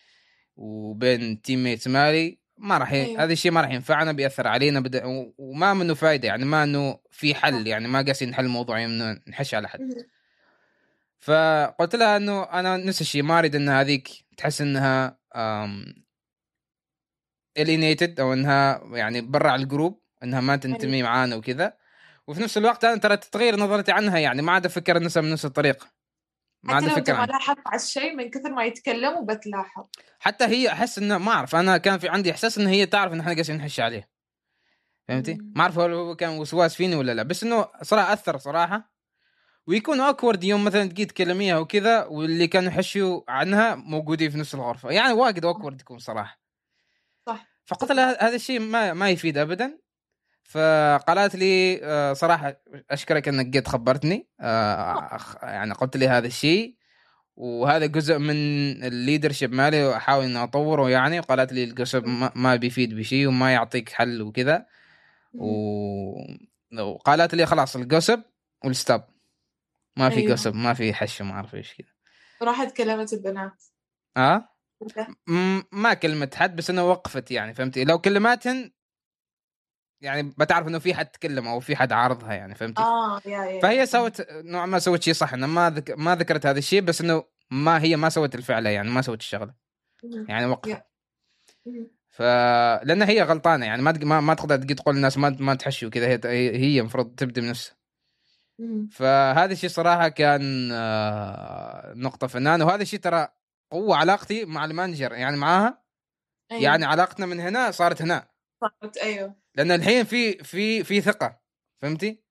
وبين teammates مالي ما راح. أيوه. هذا الشيء ما راح ينفعنا بيأثر علينا بدا... وما منه فايدة يعني ما إنه في حل. يعني ما قاعدين نحل الموضوع يعني إنه نحش على حد. فقلت لها إنه أنا نفس الشيء ما أريد إن هذيك تحس إنها. alienated أو إنها يعني برا ال group إنها ما تنتمي معانا وكذا. وفي نفس الوقت أنا ترى تغير نظرتي عنها يعني ما عاد أفكر الناس من نفس الطريقة. ما عاد حتى لو أفكر ما عنها. لاحظت على الشيء من كثر ما يتكلموا بتلاحظ حتى هي أحس إنه ما أعرف أنا كان في عندي إحساس إن هي تعرف إن إحنا قاعدين نحش عليه. فهمتي؟ ما أعرف هو كان وسواس فيني ولا لا بس إنه صراحة أثر صراحة. ويكون awkward يوم مثلا تجي تكلميها وكذا واللي كانوا يحشوا عنها موجودين في نفس الغرفة. يعني واجد awkward يكون صراحة. صح. فقلت لها هذا الشيء ما ما يفيد ابدا. فقالت لي آه، صراحة أشكرك إنك جيت خبرتني. آه، يعني قلت لي هذا الشيء وهذا جزء من الليدرشيب مالي وأحاول إني أطوره يعني. وقالت لي القصب ما, ما بيفيد بشيء وما يعطيك حل وكذا. و... وقالت لي خلاص القصب والستاب ما في أيوه. قصب ما في حش ما أعرف إيش كذا راحت كلمت البنات آه. م- ما كلمت حد بس انه وقفت يعني فهمتي لو كلماتهن يعني بتعرف إنه في حد تكلم أو في حد عارضها يعني فهمتي آه يا يا فهي سوت نوعا ما سوت شيء صح إنه ما ذك... ما ذكرت هذا الشيء بس إنه ما هي ما سوت الفعله يعني ما سوت الشغلة. يعني وقفت. ف لأن هي غلطانة يعني ما ما, ما تقدر تقول الناس ما ما تحشي وكذا هي هي المفروض تبدا بنفسها مهم. فهذا الشيء صراحة كان آه، نقطة فنانه وهذا الشيء ترى قوة علاقتي مع ال manager يعني معاها. أيوه. يعني علاقتنا من هنا صارت هنا. صارت أيوه. لأن الحين في في في ثقة. فهمتي؟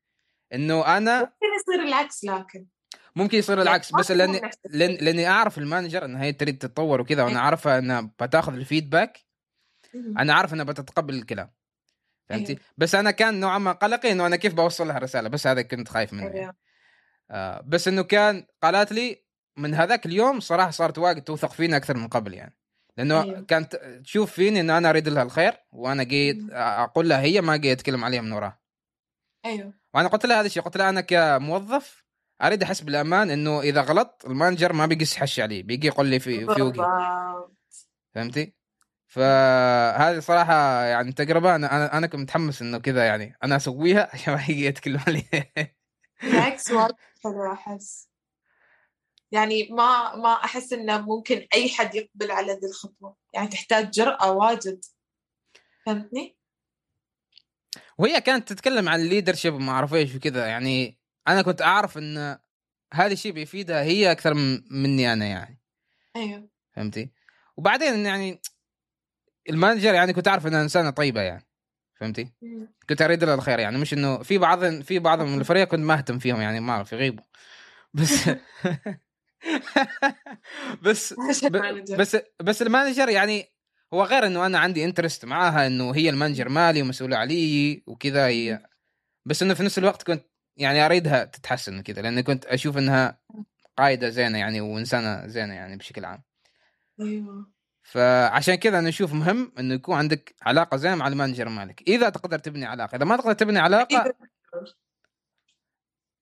إنه أنا ممكن يصير العكس لكن. ممكن يصير العكس ما بس لأني. لأن لأني أعرف ال manager انها هي تريد تتطور وكذا وأنا أيوة. عارفه انها بتاخذ ال feedback. أنا عارف إنها بتتقبل الكلام. فهمتي أيوة. بس أنا كان نوعا ما قلقي إنه أنا كيف بوصل لها رساله بس هذا كنت خايف منه. أيوه آه بس إنه كان قالت لي من هذاك اليوم صراحة صارت واجد توثق فيني أكثر من قبل يعني لأنه أيوه. كانت تشوف فيني إنه أنا أريد لها الخير وأنا مم. أقول لها هي ما قاعد اتكلم عليها من وراها أيوه وأنا قلت لها هذا الشيء قلت لها أنا كموظف أريد أحس بالأمان إنه إذا غلط المانجر ما بيقص حش علي بيجي يقول لي في في وجهي. فهمتي؟ فهذه صراحة يعني تجربة أنا أنا أنا كنت متحمس إنه كذا يعني أنا أسويها عشان يجي يتكلم علي بالعكس وايد حلو أحس. يعني ما ما أحس إنه ممكن أي حد يقبل على ذي الخطوة. يعني تحتاج جرأة واجد. فهمتني؟ وهي كانت تتكلم عن ال leadership وما أعرف إيش وكذا. يعني أنا كنت أعرف إن هذا الشيء بيفيدها هي أكثر من مني أنا يعني. أيوه. فهمتي؟ وبعدين يعني ال manager يعني كنت أعرف إنها إنسانة طيبة يعني. فهمتي؟ كنت أريد لها الخير يعني. مش إنه في بعض في بعض من الفريق كنت ما أهتم فيهم يعني ما أعرف يغيبوا. بس بس. بس بس ال manager يعني هو غير إنه أنا عندي interest معاها إنه هي ال manager مالي ومسؤولة علي وكذا هي. بس إنه في نفس الوقت كنت يعني أريدها تتحسن وكذا لأني كنت أشوف إنها قائده زينة يعني وإنسانة زينة يعني بشكل عام. أيوه. فعشان كذا أنا أشوف مهم إنه يكون عندك علاقة زينه مع ال manager مالك. إذا تقدر تبني علاقة إذا ما تقدر تبني علاقة إذا-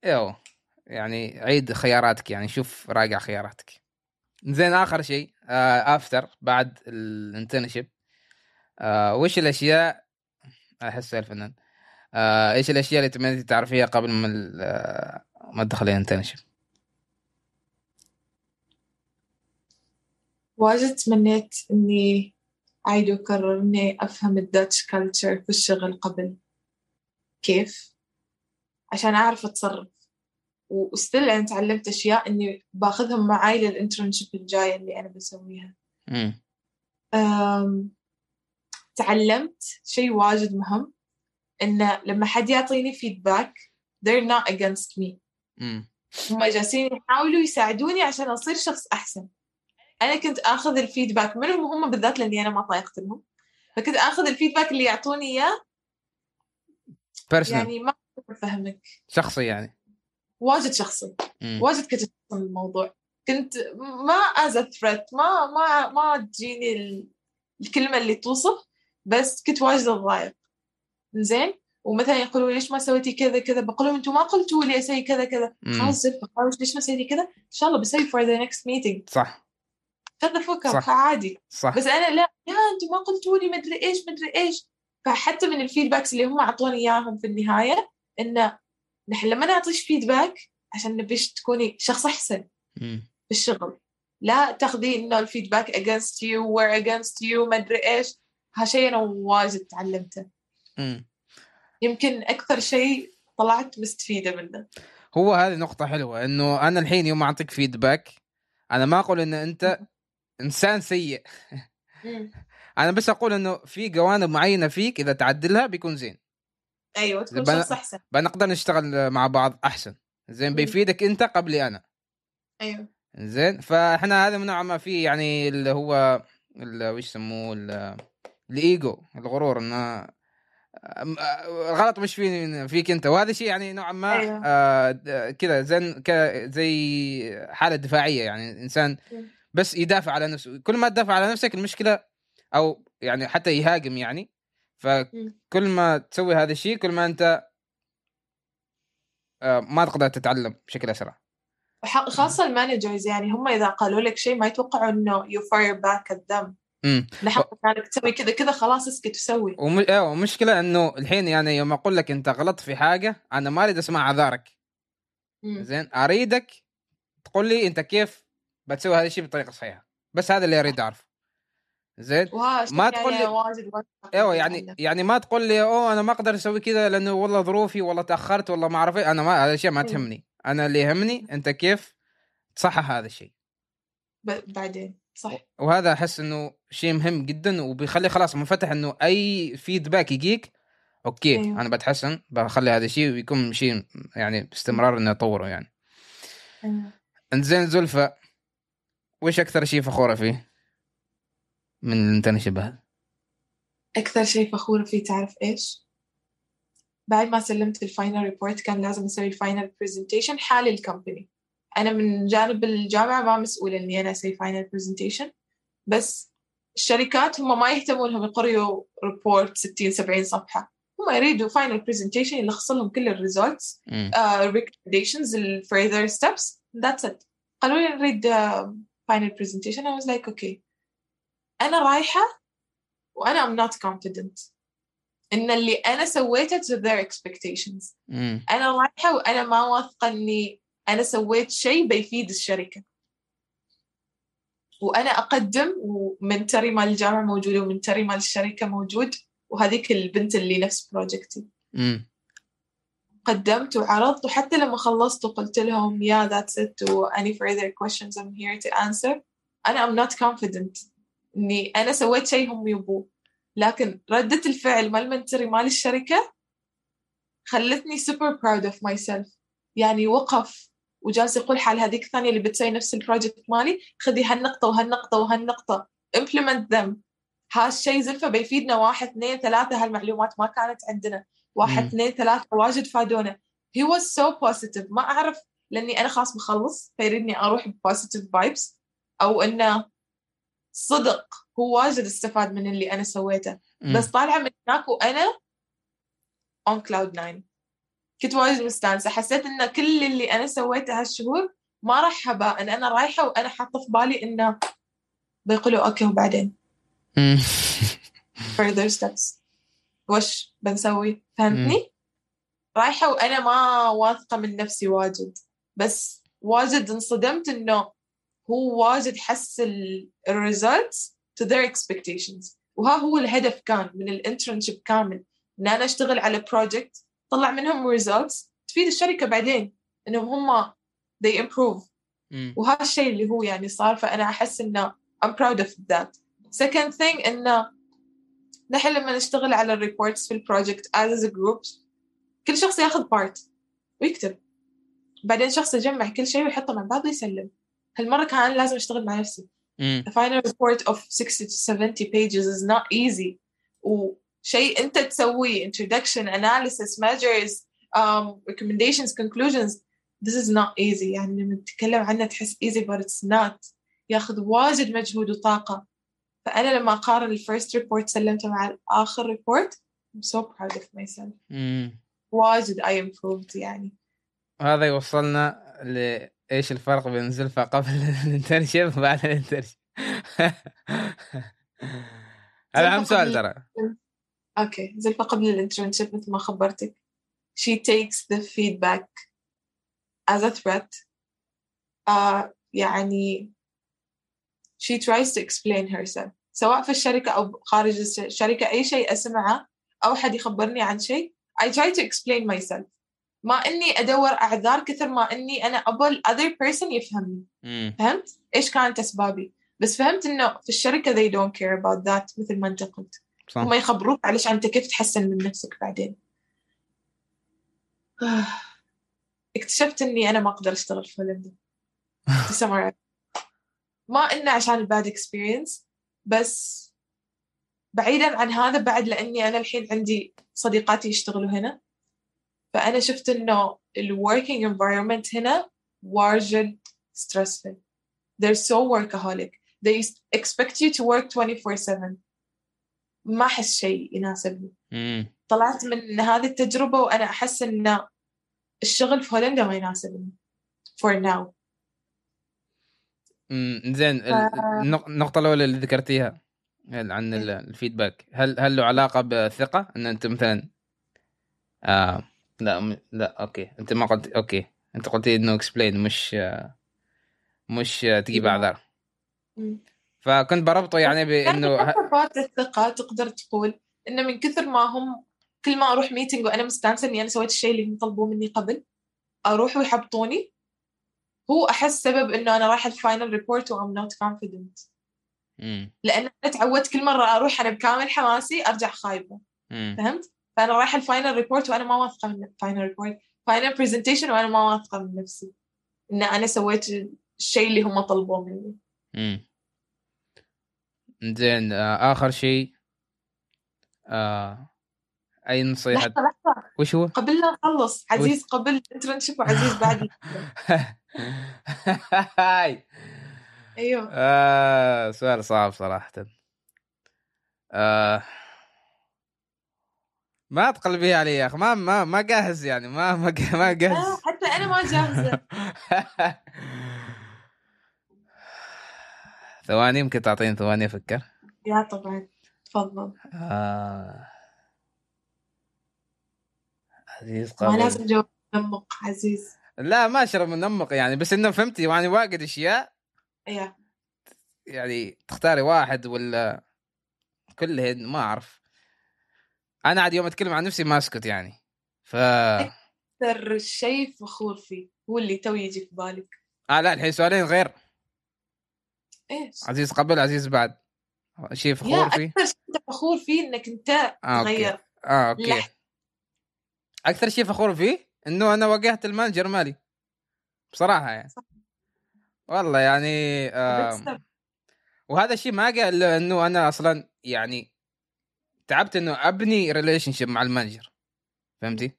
إيوه. يعني عيد خياراتك يعني شوف راجع خياراتك. زين آخر شيء آه after بعد ال internship آه وش الأشياء؟ أحس الفنان آه إيش الأشياء اللي تمنيتي تعرفيها قبل ما ما تدخلي ال internship واجد تمنيت إني أعيد واكرر إني أفهم ال Dutch culture في الشغل قبل. كيف؟ عشان أعرف أتصرف. و still أنا تعلمت أشياء إني باخذهم معاي لل internship الجايه اللي أنا بسويها. أم، تعلمت شيء واجد مهم إنه لما حد يعطيني feedback they're not against me. هم جالسين يحاولوا يساعدوني عشان أصير شخص أحسن. أنا كنت آخذ ال feedback منهم هم بالذات لأني أنا ما طايقت لهم. فكنت آخذ ال feedback اللي يعطوني إياه. personal يعني ما أفهمك. شخصي يعني. واجد شخصي. مم. واجد كنت أتقن الموضوع. كنت ما as threat ما ما ما تجيني ال- الكلمة اللي توصف بس كنت واجد اتضايق زين؟ ومثلا يقولوا ليش ما سويتي كذا كذا؟ بقول لهم أنتم ما قلتوا لي أسوي كذا كذا. خلاص ليش ما سويتي كذا؟ إن شاء الله بسوي for the next meeting. صح. Fuck up صح. عادي صح. بس أنا لا لا أنتم ما قلتوا لي مدري إيش مدري إيش. فحتى من ال feedbacks اللي هم أعطوني إياهم في النهاية انه نحن لما نعطيك feedback عشان نبيش تكوني شخص أحسن. في الشغل. لا تاخذي إنه ال feedback against you we're against you ما ادري إيش هالشيء أنا واجد تعلمته. مم. يمكن أكثر شيء طلعت مستفيدة منه. هو هذه نقطة حلوة إنه أنا الحين يوم أعطيك فيدباك أنا ما أقول إن أنت إنسان سيء. أنا بس أقول إنه في جوانب معينة فيك إذا تعدلها بيكون زين. أيوه تكون شخص أحسن. بنقدر نشتغل مع بعض أحسن. زين. بيفيدك أنت قبلي أنا. أيوه. زين فإحنا هذا من نوع ما في يعني اللي هو اللي وش يسموه؟ ال- الإيجو الغرور. إنه آه، الغلط مش فيني فيك أنت. وهذا شيء يعني نوعا ما أيوه. آه كذا زي ك- زي حالة دفاعية. يعني إنسان مم. بس يدافع على نفسه. كل ما تدافع على نفسك المشكلة أو يعني حتى يهاجم يعني. فكل ما تسوي هذا الشيء كل ما أنت آه ما تقدر تتعلم بشكل أسرع. خاصة ال managers يعني هم إذا قالوا لك شيء ما يتوقعوا إنه you fire back at them. امم نحن انك تسوي كذا كذا خلاص اسكت وسوي. وم... أيوه المشكلة إنه الحين يعني يوم أقول لك أنت غلطت في حاجة أنا ما أريد أسمع اعذارك مم. زين أريدك تقول لي أنت كيف بتسوي هذا الشيء بطريقة صحيحة. بس هذا اللي أريد أعرفه. زين؟ ما يعني تقول لي- واجد واجد إيوه يعني يعني ما تقول لي أوه أنا ما أقدر أسوي كذا لأنه والله ظروفي والله تأخرت والله ما أعرف إيه. أنا ما هذا الشيء ما. تهمني. أنا اللي يهمني أنت كيف تصحح هذا الشيء. بعدين صح. وهذا أحس إنه شيء مهم جدا وبيخلي خلاص منفتح إنه أي feedback يجيك okay أيوه. أنا بتحسن بخلي هذا الشيء ويكون شيء يعني باستمرار إني أطوره يعني. أيوه. انت زين زلفة. وش أكثر شيء فخورة فيه؟ من ال internship هذا؟ أكثر شيء فخورة فيه تعرف إيش؟ بعد ما سلمت ال final report كان لازم أسوي ال final presentation حال ال company أنا من جانب الجامعة ما مسؤولة إني أنا أسوي final presentation بس الشركات هم ما يهتمون لهم يقريوا report 60 70 صفحة. هم يريدوا final presentation يلخص لهم كل ال results recommendations ال further steps that's it. قالوا لي نريد uh, final presentation I was like okay أنا رايحة وأنا I'm not confident. إن اللي أنا سويته to their expectations. مم. أنا رايحة وأنا ما واثقة إني أنا سويت شيء بيفيد الشركة. وأنا أقدم و mentor ي مال الجامعة موجود و mentor ي مال الشركة موجود. وهذيك البنت اللي نفس project ي مم. قدمت وعرضت وحتى لما خلصت وقلت لهم yeah that's it و any further questions I'm here to answer. أنا I'm not confident إني أنا سويت شيء هم يبوه. لكن ردة الفعل مال ال mentor ي مال الشركة خلتني super proud of myself. يعني وقف وجالس يقول حال هذيك الثانية اللي بتسوي نفس ال project مالي خذي هالنقطة وهالنقطة وهالنقطة implement them. هالشيء زلفة بيفيدنا واحد اثنين ثلاثة هالمعلومات ما كانت عندنا. واحد. اثنين ثلاثة واجد فادونا. He was so positive. ما أعرف لأني أنا خلاص مخلص فيريدني أروح ب positive vibes أو إنه صدق. هو واجد استفاد من اللي أنا سويته. مم. بس طالعة من هناك وأنا on cloud nine. كنت واجد مستانسة. حسيت إن كل اللي أنا سويته هالشهور ما راح هباء. إن أنا رايحة وأنا حاطة في بالي إنه بيقولوا okay وبعدين. further steps. وش بنسوي؟ فهمتني؟ رايحة وأنا ما واثقة من نفسي واجد بس واجد انصدمت إنه هو واجد حس ال results to their expectations. وها هو الهدف كان من ال internship كامل إن أنا أشتغل على project طلع منهم results تفيد الشركة بعدين إنهم هم they improve. وهذا الشيء اللي هو يعني صار فأنا أحس إنه I'm proud of that. second thing إنه نحن لما نشتغل على ال reports في ال project a group كل شخص ياخذ part ويكتب. بعدين شخص يجمع كل شيء ويحطه مع بعض ويسلم. هالمرة كان لازم أشتغل مع نفسي. a final report of 60 to 70 pages is not easy. وشيء أنت تسويه introduction analysis measures um, recommendations conclusions this is not easy. يعني لما تتكلم عنه تحس easy but it's not. ياخذ واجد مجهود وطاقة. فأنا لما أقارن ال first report سلمته مع الآخر report I'm so proud of myself. واجد I improved يعني؟ هذا يوصلنا لايش الفرق بين زلفة قبل ال internship وبعد ال internship هذا اهم سؤال ترى. okay زلفة قبل ال internship مثل ما خبرتك. She takes the feedback as a threat. uh, يعني she tries to explain herself سواء في الشركة أو خارج الش- الشركة أي شيء أسمعه أو حد يخبرني عن شيء I try to explain myself ما إني أدور أعذار كثر ما إني أنا أبغى ال other person يفهمني مم. فهمت؟ إيش كانت أسبابي؟ بس فهمت إنه في الشركة they don't care about that مثل ما أنت قلت صح هم يخبروك علشان أنت كيف تحسن من نفسك بعدين اكتشفت إني أنا ما أقدر أشتغل في هولندا to summarize. ما إنه عشان الباد experience بس بعيدا عن هذا بعد لأني أنا الحين عندي صديقاتي يشتغلوا هنا. فأنا شفت إنه ال working environment هنا واجد stressful. They're so workaholic. They expect you to work 24/7 ما أحس شيء يناسبني. طلعت من هذه التجربة وأنا أحس إن الشغل في هولندا ما يناسبني. For now. زين ال- النق- النقطة الأولى اللي ذكرتيها عن ال- الفيدباك هل هل له علاقة بثقة إن أنت مثلا آه لا. لا okay أنت ما قلت okay أنت قلتي إنه explain مش مش تجيب. أعذار مم. فكنت بربطه يعني بانه يعني ه... صفات الثقة تقدر تقول إنه من كثر ما هم كل ما أروح meeting وأنا مستانسة إني أنا سويت الشيء اللي هم طلبوه مني قبل أروح ويحبطوني هو أحس سبب إنه أنا رايحة ال final report و I'm not confident مم. لأن أنا تعودت كل مرة أروح أنا بكامل حماسي أرجع خايبة مم. فهمت؟ فأنا رايحة ال final report وأنا ما واثقة من ال final report final presentation وأنا ما واثقة من نفسي إن أنا سويت الشيء اللي هم طلبوه مني مم. زين آه آخر شيء آه أي نصيحة؟ لحظة لحظة. وش هو؟ قبل لا نخلص عزيز قبل ال internship وعزيز بعد. Hi. أيوه. آه سؤال صعب صراحة. آه. ما تقلبي علي يا أخي. ما ما ما جاهز يعني. ما ما ما جاهز. حتى أنا ما جاهزة. ثواني يمكن تعطيني ثواني أفكر. يا طبعا. تفضل. آه. عزيز ما قبل لازم جو نمق عزيز. لا ما أشرب منمق يعني بس إنه فهمتي يعني واجد أشياء إيه. يعني تختاري واحد ولا كلهن ما أعرف. أنا عاد يوم أتكلم عن نفسي ما أسكت يعني ف أكثر شيء فخور فيه هو اللي تو يجي في بالك. آه لا الحين سؤالين غير. إيش؟ عزيز قبل عزيز بعد. شيء فخور فيه؟ أكثر شيء انت فخور فيه إنك أنت آه تغير. آه okay. أكثر شيء فخور فيه إنه أنا واجهت ال manager مالي بصراحة يعني صح. والله يعني آه. وهذا الشيء ما الا إنه أنا أصلا يعني تعبت إنه أبني relationship مع ال manager فهمتي؟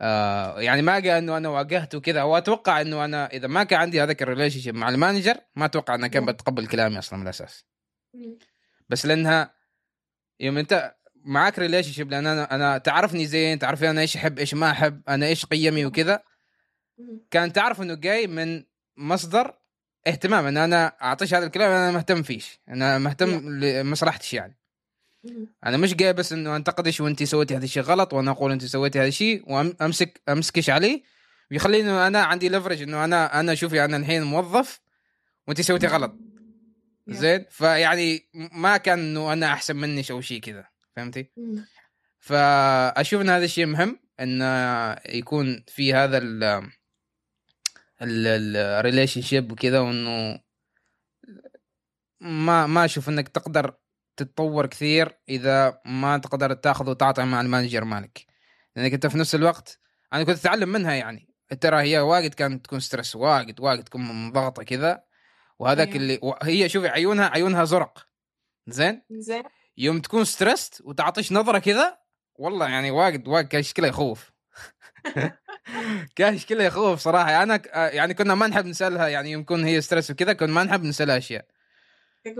آه يعني ما جاء إنه أنا واجهت وكذا واتوقع إنه أنا إذا ما كان عندي هذاك ال relationship مع ال manager ما أتوقع انها كان. بتقبل كلامي أصلا من الأساس. بس لأنها يوم أنت معاك relationship لأن أنا أنا تعرفني زين تعرفني أنا إيش أحب إيش ما أحب أنا إيش قيمي وكذا. كان تعرف إنه جاي من مصدر اهتمام إن أنا أعطيش هذا الكلام أنا مهتم فيش أنا مهتم لمصلحتش يعني. أنا مش جاي بس إنه انتقدش وانت سويتي هذا الشيء غلط وأنا أقول انت سويتي هذا الشيء وامسك أمسكش عليه. ويخليني أنا عندي leverage إنه أنا أنا شوفي أنا الحين موظف وانت سويتي غلط. زين؟ فيعني ما كان إنه أنا أحسن منك أو شيء كذا. فهمتي؟ فأشوف إن هذا الشيء مهم إن يكون في هذا ال ال relationship وكذا وإنه ما ما أشوف إنك تقدر تتطور كثير إذا ما تقدر تأخذ وتعطي مع ال manager مالك. لأنك أنت في نفس الوقت أنا كنت أتعلم منها يعني. ترى هي واجد كانت تكون stressed واجد واجد تكون منضغطه كذا. وهذاك أيوة. اللي هي شوفي عيونها عيونها زرق. زين؟ زين. يوم تكون stressed وتعطيش نظرة كذا والله يعني واجد واجد كان شكله يخوف. كان شكله يخوف صراحة. أنا آه، يعني كنا ما نحب نسالها يعني يوم يكون هي stressed وكذا كنا ما نحب نسالها أشياء.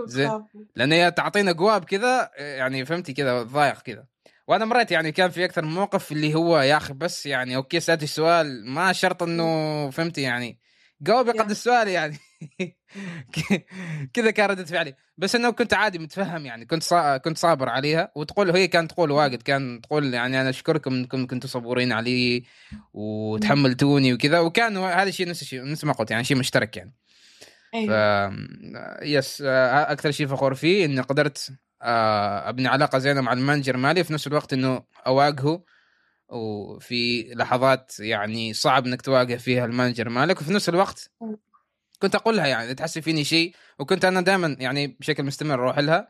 زين. لأن هي تعطينا جواب كذا يعني فهمتي كذا ضايق كذا. وأنا مريت يعني كان في أكثر من موقف اللي هو يا أخي بس يعني okay سألت السؤال ما شرط إنه فهمتي يعني جاوبي قد. السؤال يعني. كذا كان ردة فعلي. بس أنه كنت عادي متفهم يعني. كنت صا... كنت صابر عليها. وتقول هي كانت تقول واجد. كان تقول يعني أنا أشكركم أنكم كنتوا صبورين علي وتحملتوني وكذا. وكان هذا الشيء نفس الشيء نفس ما قلت يعني شيء مشترك يعني. ف أيوه yes آه، أكثر شيء فخور فيه إني قدرت آه، أبني علاقة زينة مع ال manager مالي. في نفس الوقت إنه أواجهه. وفي لحظات يعني صعب إنك تواجه فيها ال manager مالك وفي نفس الوقت كنت أقول لها يعني تحسي فيني شيء وكنت أنا دائما يعني بشكل مستمر أروح لها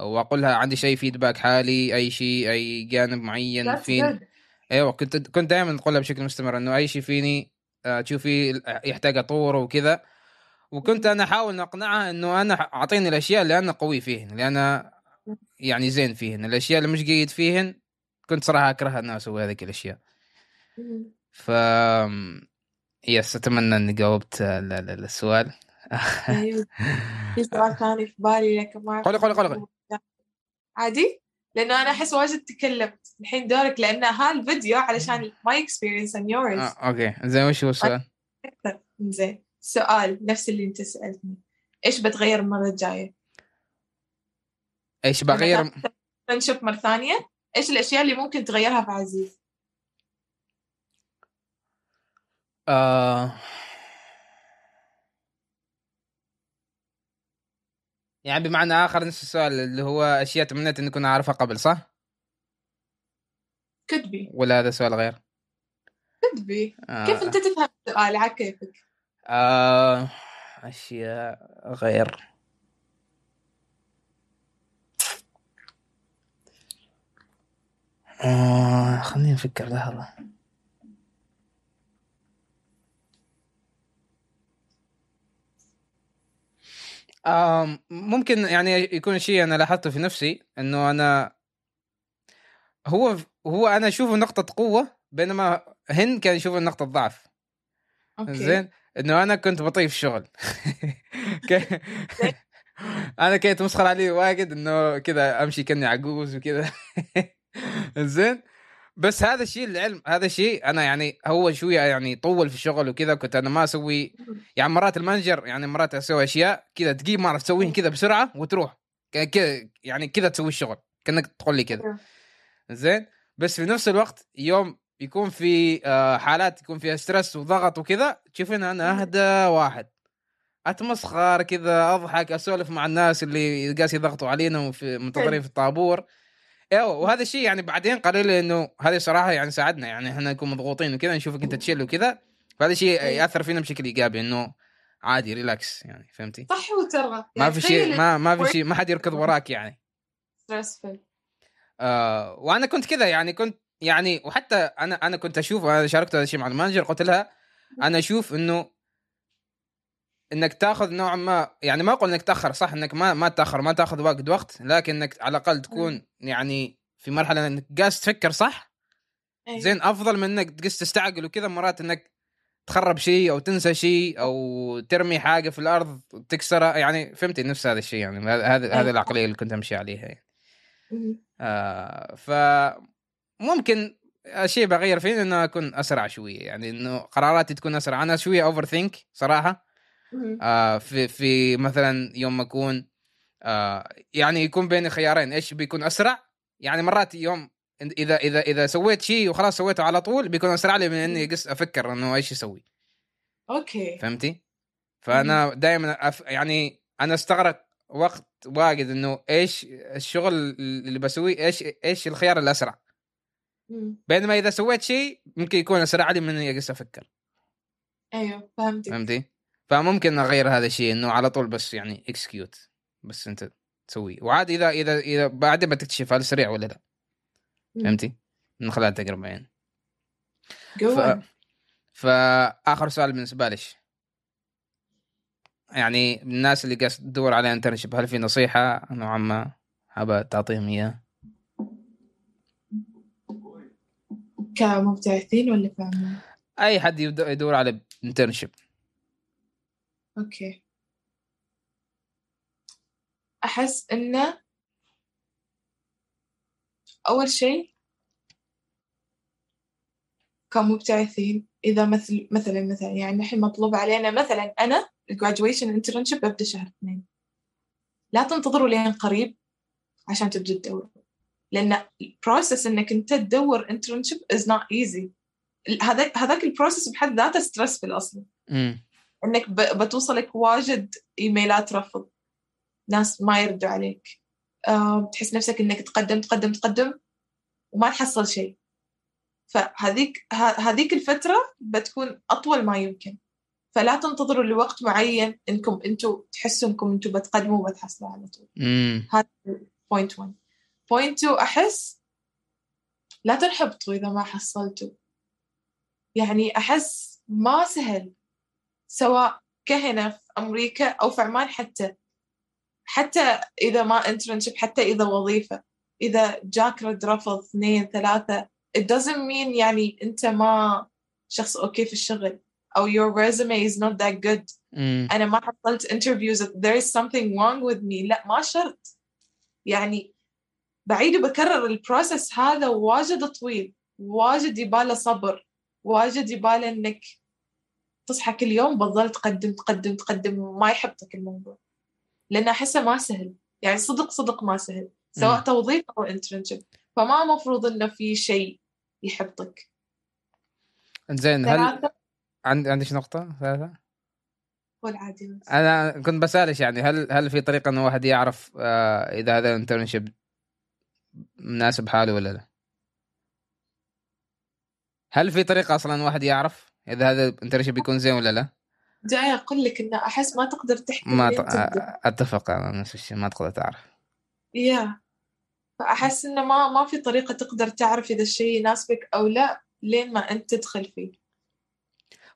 وأقول لها عندي شيء feedback حالي أي شيء أي جانب معين فيني. أيوه كنت كنت دائما أقول لها بشكل مستمر إنه أي شيء فيني آه، تشوفي يحتاج أطوره وكذا. وكنت أنا أحاول أقنعها إنه أنا أعطيني الأشياء اللي أنا قوي فيهن اللي أنا يعني زين فيهن الأشياء اللي مش جيد فيهن كنت صراحة أكره ان أسوي هذيك الأشياء. ف يس أتمنى إني جاوبت ال- ال- السؤال. أيوه. في سؤال ثاني في بالي لكن ما قولي- قولي- قولي-. عادي؟ لأنه أنا أحس واجد تكلمت الحين دورك لأن هالفيديو علشان my experience and yours okay. زين وش هو السؤال؟ أكثر زين. سؤال نفس اللي أنت سألتني. إيش بتغير المرة الجاية؟ إيش بغير نشوف مرة ثانية. إيش الأشياء اللي ممكن تغيرها في عزيز؟ آه... يعني بمعنى آخر نفس السؤال اللي هو أشياء تمنيت إني كنت أعرفها قبل صح؟ be ولا هذا سؤال غير؟ be آه... كيف أنت تفهم السؤال على كيفك؟ آه... أشياء غير آه... خليني أفكر لحظة. آه... ممكن يعني يكون شيء أنا لاحظته في نفسي إنه أنا هو هو أنا أشوفه نقطة قوة بينما هند كان يشوفه نقطة ضعف. أوكي. زين؟ إنه أنا كنت بطيء في الشغل. ك- أنا كنت مسخر عليه واجد إنه كذا أمشي كأني عجوز وكذا زين بس هذا الشيء العلم هذا الشيء أنا يعني هو شوية يعني طول في الشغل وكذا كنت أنا ما أسوي يعني مرات ال manager يعني مرات أسوي أشياء كذا تجيب ما أعرف تسويهم كذا بسرعة وتروح كذا يعني كذا تسوي الشغل كأنك تقول لي كذا. زين بس في نفس الوقت يوم يكون في آه، حالات يكون فيها stress وضغط وكذا تشوفين أنا أهدى واحد. أتمسخر كذا أضحك أسولف مع الناس اللي قاس يضغطوا علينا وفي منتظرين في الطابور. أيوه وهذا الشيء يعني بعدين قالوا لي إنه هذه صراحة يعني ساعدنا يعني إحنا نكون مضغوطين وكذا نشوفك أنت تشيل وكذا فهذا الشيء يأثر فينا بشكل إيجابي إنه عادي relax يعني فهمتي؟ صح وترى ما يعني في شيء ما ما في شيء ما حد يركض وراك يعني. آه وأنا كنت كذا يعني كنت يعني وحتى أنا أنا كنت أشوف أنا شاركت هذا الشيء مع ال manager قلت لها أنا أشوف إنه إنك تأخذ نوع ما يعني ما أقول إنك تأخر صح إنك ما ما تأخر ما تأخذ وقت وقت لكن إنك على الأقل تكون يعني في مرحلة إنك قاس تفكر صح أيوة. زين أفضل من إنك تقص تستعجل وكذا مرات إنك تخرب شيء أو تنسى شيء أو ترمي حاجة في الأرض تكسرها يعني فهمتي نفس هذا الشيء يعني هذا هذا هذه أيوة. العقلية اللي كنت أمشي عليها يعني. آه ف ممكن الشيء بغير فيه إنه أكون أسرع شوية يعني إنه قراراتي تكون أسرع أنا شوية اوفر ثينك صراحة. آه في في مثلا يوم أكون آه يعني يكون بيني خيارين. إيش بيكون أسرع؟ يعني مرات يوم إذا إذا إذا سويت شيء وخلاص سويته على طول بيكون أسرع لي من إني قس أفكر إنه إيش أسوي okay. فهمتي؟ فأنا دائما أف... يعني أنا استغرق وقت واجد إنه إيش الشغل اللي بسويه إيش إيش الخيار الأسرع. بينما إذا سويت شيء ممكن يكون أسرع لي من إني اجلس أفكر. أيوه فهمتك. فهمتي؟ فممكن اغير هذا الشيء إنه على طول بس يعني execute بس أنت تسويه وعاد إذا إذا إذا بعدين بتكتشف هل سريع ولا لا. فهمتي؟ من خلال التجربه يعني ف... فآخر سؤال بالنسبة لي يعني الناس اللي قاعد تدور على internship هل في نصيحة نوعا ما حابة تعطيهم إياها؟ كمبتعثين ولا فاهمين؟ أي حد يدور على internship okay. أحس انه أول شيء كمبتعثين إذا مثل مثلا مثلا يعني الحين مطلوب علينا مثلا أنا ال graduation internship ببدأ شهر اثنين. لا تنتظروا لين قريب عشان تبدوا تدوروا لأن ال process إنك أنت تدور internship is not easy. هذاك هذاك ال process بحد ذاته stressful أصلا. إنك بتوصلك واجد إيميلات رفض. ناس ما يردوا عليك. تحس نفسك إنك تقدم تقدم تقدم وما تحصل شيء. فهذيك هذيك الفترة بتكون أطول ما يمكن. فلا تنتظروا لوقت معين إنكم أنتم تحسوا انكم أنتم بتقدموا وبتحصلوا على طول. هذا point 1 point 2 أحس لا تنحبطوا إذا ما حصلتوا. يعني أحس ما سهل. سواء هنا في أمريكا أو في عمان حتى. حتى إذا ما internship حتى إذا وظيفة. إذا جاك رد رفض اثنين ثلاثة it doesn't mean يعني أنت ما شخص okay في الشغل أو your resume is not that good. امم أنا ما حصلت interviews. There is something wrong with me. لا ما شرط. يعني بعيد وبكرر ال process هذا واجد طويل. واجد يباله صبر. واجد يباله إنك تصحى كل يوم بتظل تقدم تقدم تقدم وما يحبطك الموضوع لأن أحسه ما سهل يعني صدق صدق ما سهل سواء. توظيف أو internship فما مفروض إنه في شيء يحبطك زين هل ثلاثة عند عندك نقطة ثلاثة؟ والعادي بس. أنا كنت بسألش يعني هل هل في طريقة انه واحد يعرف آه إذا هذا ال internship مناسب حاله ولا لا؟ هل في طريقة أصلا واحد يعرف إذا هذا ال internship بيكون زين ولا لا؟ جاي أقول لك إنه أحس ما تقدر تحكي ما. تبدأ. أتفق أنا نفس الشيء ما تقدر تعرف yeah فأحس إنه ما ما في طريقة تقدر تعرف إذا الشيء يناسبك أو لا لين ما أنت تدخل فيه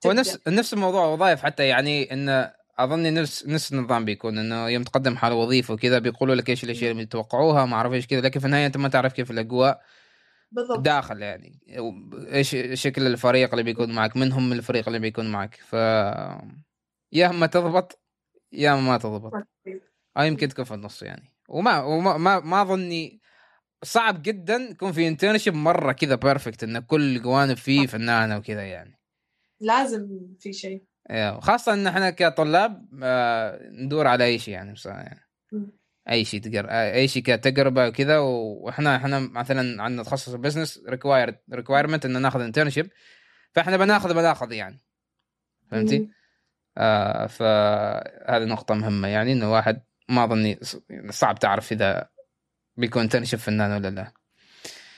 هو. نفس نفس الموضوع وظائف حتى يعني انه اظني نفس نفس النظام بيكون إنه يوم تقدم حال وظيفة وكذا بيقولوا لك إيش الأشياء اللي يتوقعوها ما أعرف إيش كذا لكن في النهاية أنت ما تعرف كيف الأجواء بالضبط. داخل يعني. إيش شكل الفريق اللي بيكون معك؟ من هم الفريق اللي بيكون معك؟ ف يا اما تضبط يا اما ما تضبط. أو يمكن تكون في النص يعني. وما وما ما, ما أظني صعب جدا يكون في internship مرة كذا perfect إن كل الجوانب فيه فنانة وكذا يعني. لازم في شيء. أيوه خاصه إن إحنا كطلاب آه، ندور على اي شيء يعني بصراحة يعني. أي شيء تقر أي شيء كتجربه وكذا وإحنا إحنا مثلا عندنا تخصص ال business required requirement ان ناخذ internship فإحنا بناخذ بناخذ يعني فهمتي؟ آه فهذه نقطة مهمة يعني إنه واحد ما أظني صعب تعرف إذا بيكون internship فنان ولا لا.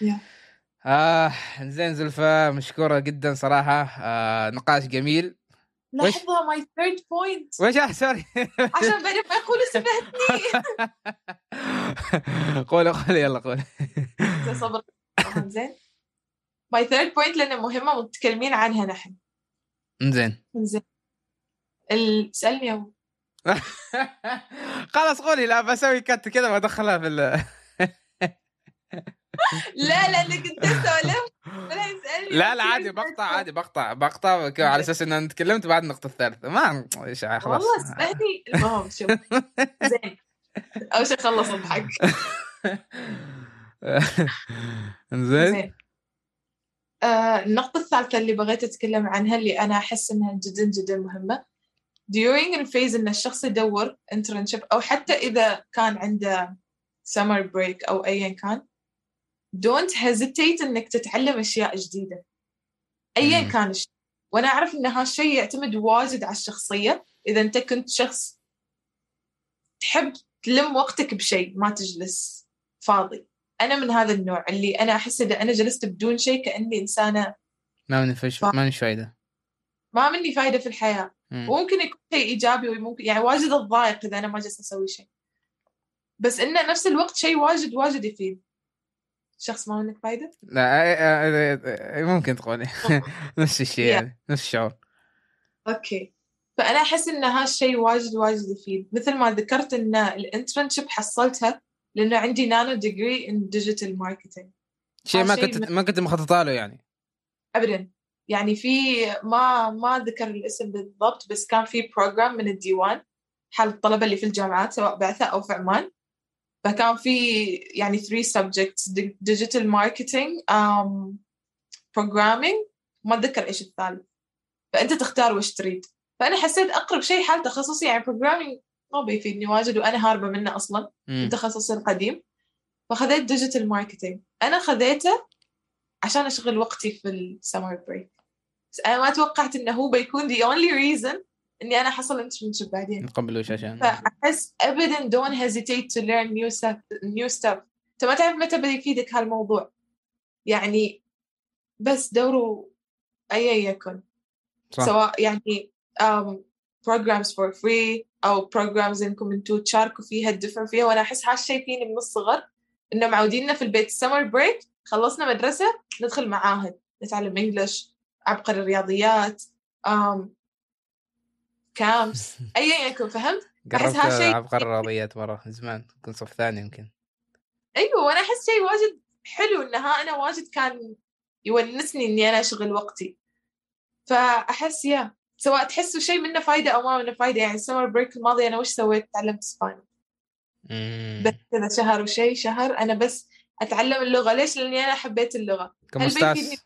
Yeah. آه زين زلفة مشكورة جدا صراحة آه نقاش جميل لحظة ماي ثيرد بوينت وش؟ آه، sorry عشان بعدين ما يقولوا سبهتني قول قول يلا قول. زين صبر. آه، زين. my third point لأنها مهمة متكلمين عنها نحن. زين. زين. أبو. خلاص قولي لا بسوي cut كذا وأدخلها في. لا لأنك أنت سولفت لا لا عادي بقطع عادي بقطع بقطع على أساس إن أنا تكلمت بعد النقطة الثالثة. ما إيش خلاص. والله اسمعني المهم شوف زين. أول شيء خلص اضحك زين. آه، النقطة الثالثة اللي بغيت أتكلم عنها اللي أنا أحس إنها جدا جدا مهمة. During الفيز إن الشخص يدور internship أو حتى إذا كان عنده summer break أو أيا كان don't hesitate إنك تتعلم أشياء جديدة. أيا مم. كان الشيء وأنا أعرف إن هالشيء يعتمد واجد على الشخصية. إذا أنت كنت شخص تحب تلم وقتك بشيء ما تجلس فاضي. أنا من هذا النوع اللي أنا أحس إذا أنا جلست بدون شيء كأني إنسانة. ما من فش ما من فايدة. ما مني فايدة في الحياة. مم. وممكن يكون شيء إيجابي وممكن يعني واجد أتضايق إذا أنا ما جلست أسوي شيء. بس إنه نفس الوقت شيء واجد واجد يفيد. شخص ما منك فايدة؟ لا ممكن تقولي. نفس الشيء. يعني نفس الشعور. okay. فأنا أحس إن هالشيء واجد واجد يفيد. مثل ما ذكرت إن ال internship حصلتها لأنه عندي nanodegree in digital marketing شيء ما كنت ما كنت مخططة له يعني. ابدا. يعني في ما ما ذكر الاسم بالضبط بس كان في program من الديوان حال الطلبة اللي في الجامعات سواء بعثة أو في عمان. فكان في يعني 3 subjects digital marketing um, programming ما أتذكر إيش الثالث. فأنت تختار وش تريد. فأنا حسيت أقرب شيء حال تخصصي يعني programming ما بيفيدني واجد وأنا هاربة منه أصلا. من تخصصي القديم. فخذيت digital marketing أنا خذيته عشان أشغل وقتي في ال summer break بس أنا ما توقعت إنه هو بيكون the only reason إني أنا حصل internship بعدين. قبل وش عشان فأحس ابدا don't hesitate to learn new stuff new stuff. انت ما تعرف متى بيفيدك هالموضوع؟ يعني بس دوروا ايا يكن. صح. سواء يعني um, programs for free أو programs إنكم أنتم تشاركوا فيها تدفعوا فيها. وأنا أحس هالشيء فيني من الصغر إنه معوديننا في البيت. سمر بريك خلصنا مدرسة ندخل معاهد نتعلم English عبقري الرياضيات um, camps. ايا يكن فهمت؟ أحس قربت هالشيء- عبقري الرياضيات مرة زمان كنت صف ثاني يمكن. أيوه وأنا أحس شيء واجد حلو انها أنا واجد كان يونسني إني أنا أشغل وقتي. فأحس يا سواء تحسوا شيء منه فايدة أو ما منه فايدة يعني ال summer break الماضي أنا وش سويت؟ تعلمت اسباني. بس كذا شهر وشيء شهر أنا بس أتعلم اللغة. ليش؟ لأني أنا حبيت اللغة. كم هل أستاذ بيفيدني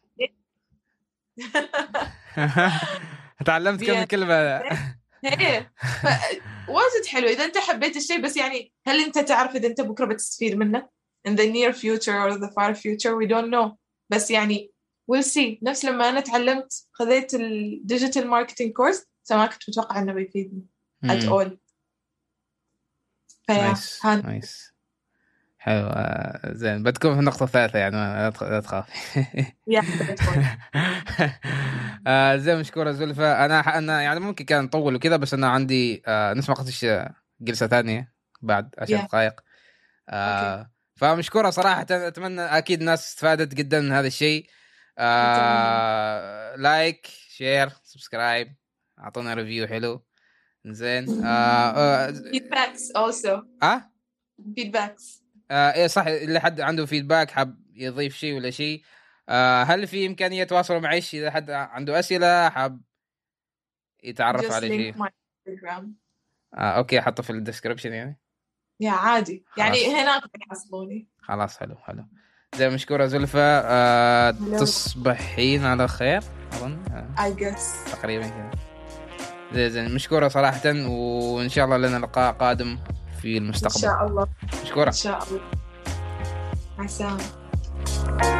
تعلمت كم. كلمة. إيه. واجد حلو. إذا أنت حبيت الشيء بس يعني هل أنت تعرف إذا أنت بكرة بتستفيد منه؟ In the near future or the far future we don't know. بس يعني we'll see. نفس لما أنا تعلمت خذيت ال digital marketing course بس ما كنت متوقع إنه بيفيدني at all. فيا نايس حلو آه، زين. بتكون في النقطة الثالثة يعني لا تخ- لا تخاف. آه، زين مشكورة زلفة. أنا أنا يعني ممكن كان نطول وكذا بس أنا عندي آه، نسمع قصتش جلسة ثانية بعد عشر. دقائق. فمشكورة صراحة. أتمنى أكيد الناس استفادت جدا من هذا الشيء. like share subscribe أعطونا review حلو. زين. آه، آه، feedbacks also. آه؟ إيه صح اللي حد عنده feedback حاب يضيف شيء ولا شيء. آه هل في إمكانية تواصلوا معي؟ إذا حد عنده أسئلة حاب يتعرف على شيء. آه okay أحطه في ال description يعني. yeah عادي. يعني خلاص. هناك تحصلوني خلاص حلو حلو. زي مشكورة زلفة آه. تصبحين على خير آه I guess. تقريبا كذا زي زين. مشكورة صراحة وإن شاء الله لنا لقاء قادم. في المستقبل. إن شاء الله. مشكورة. إن شاء الله. مع السلامة.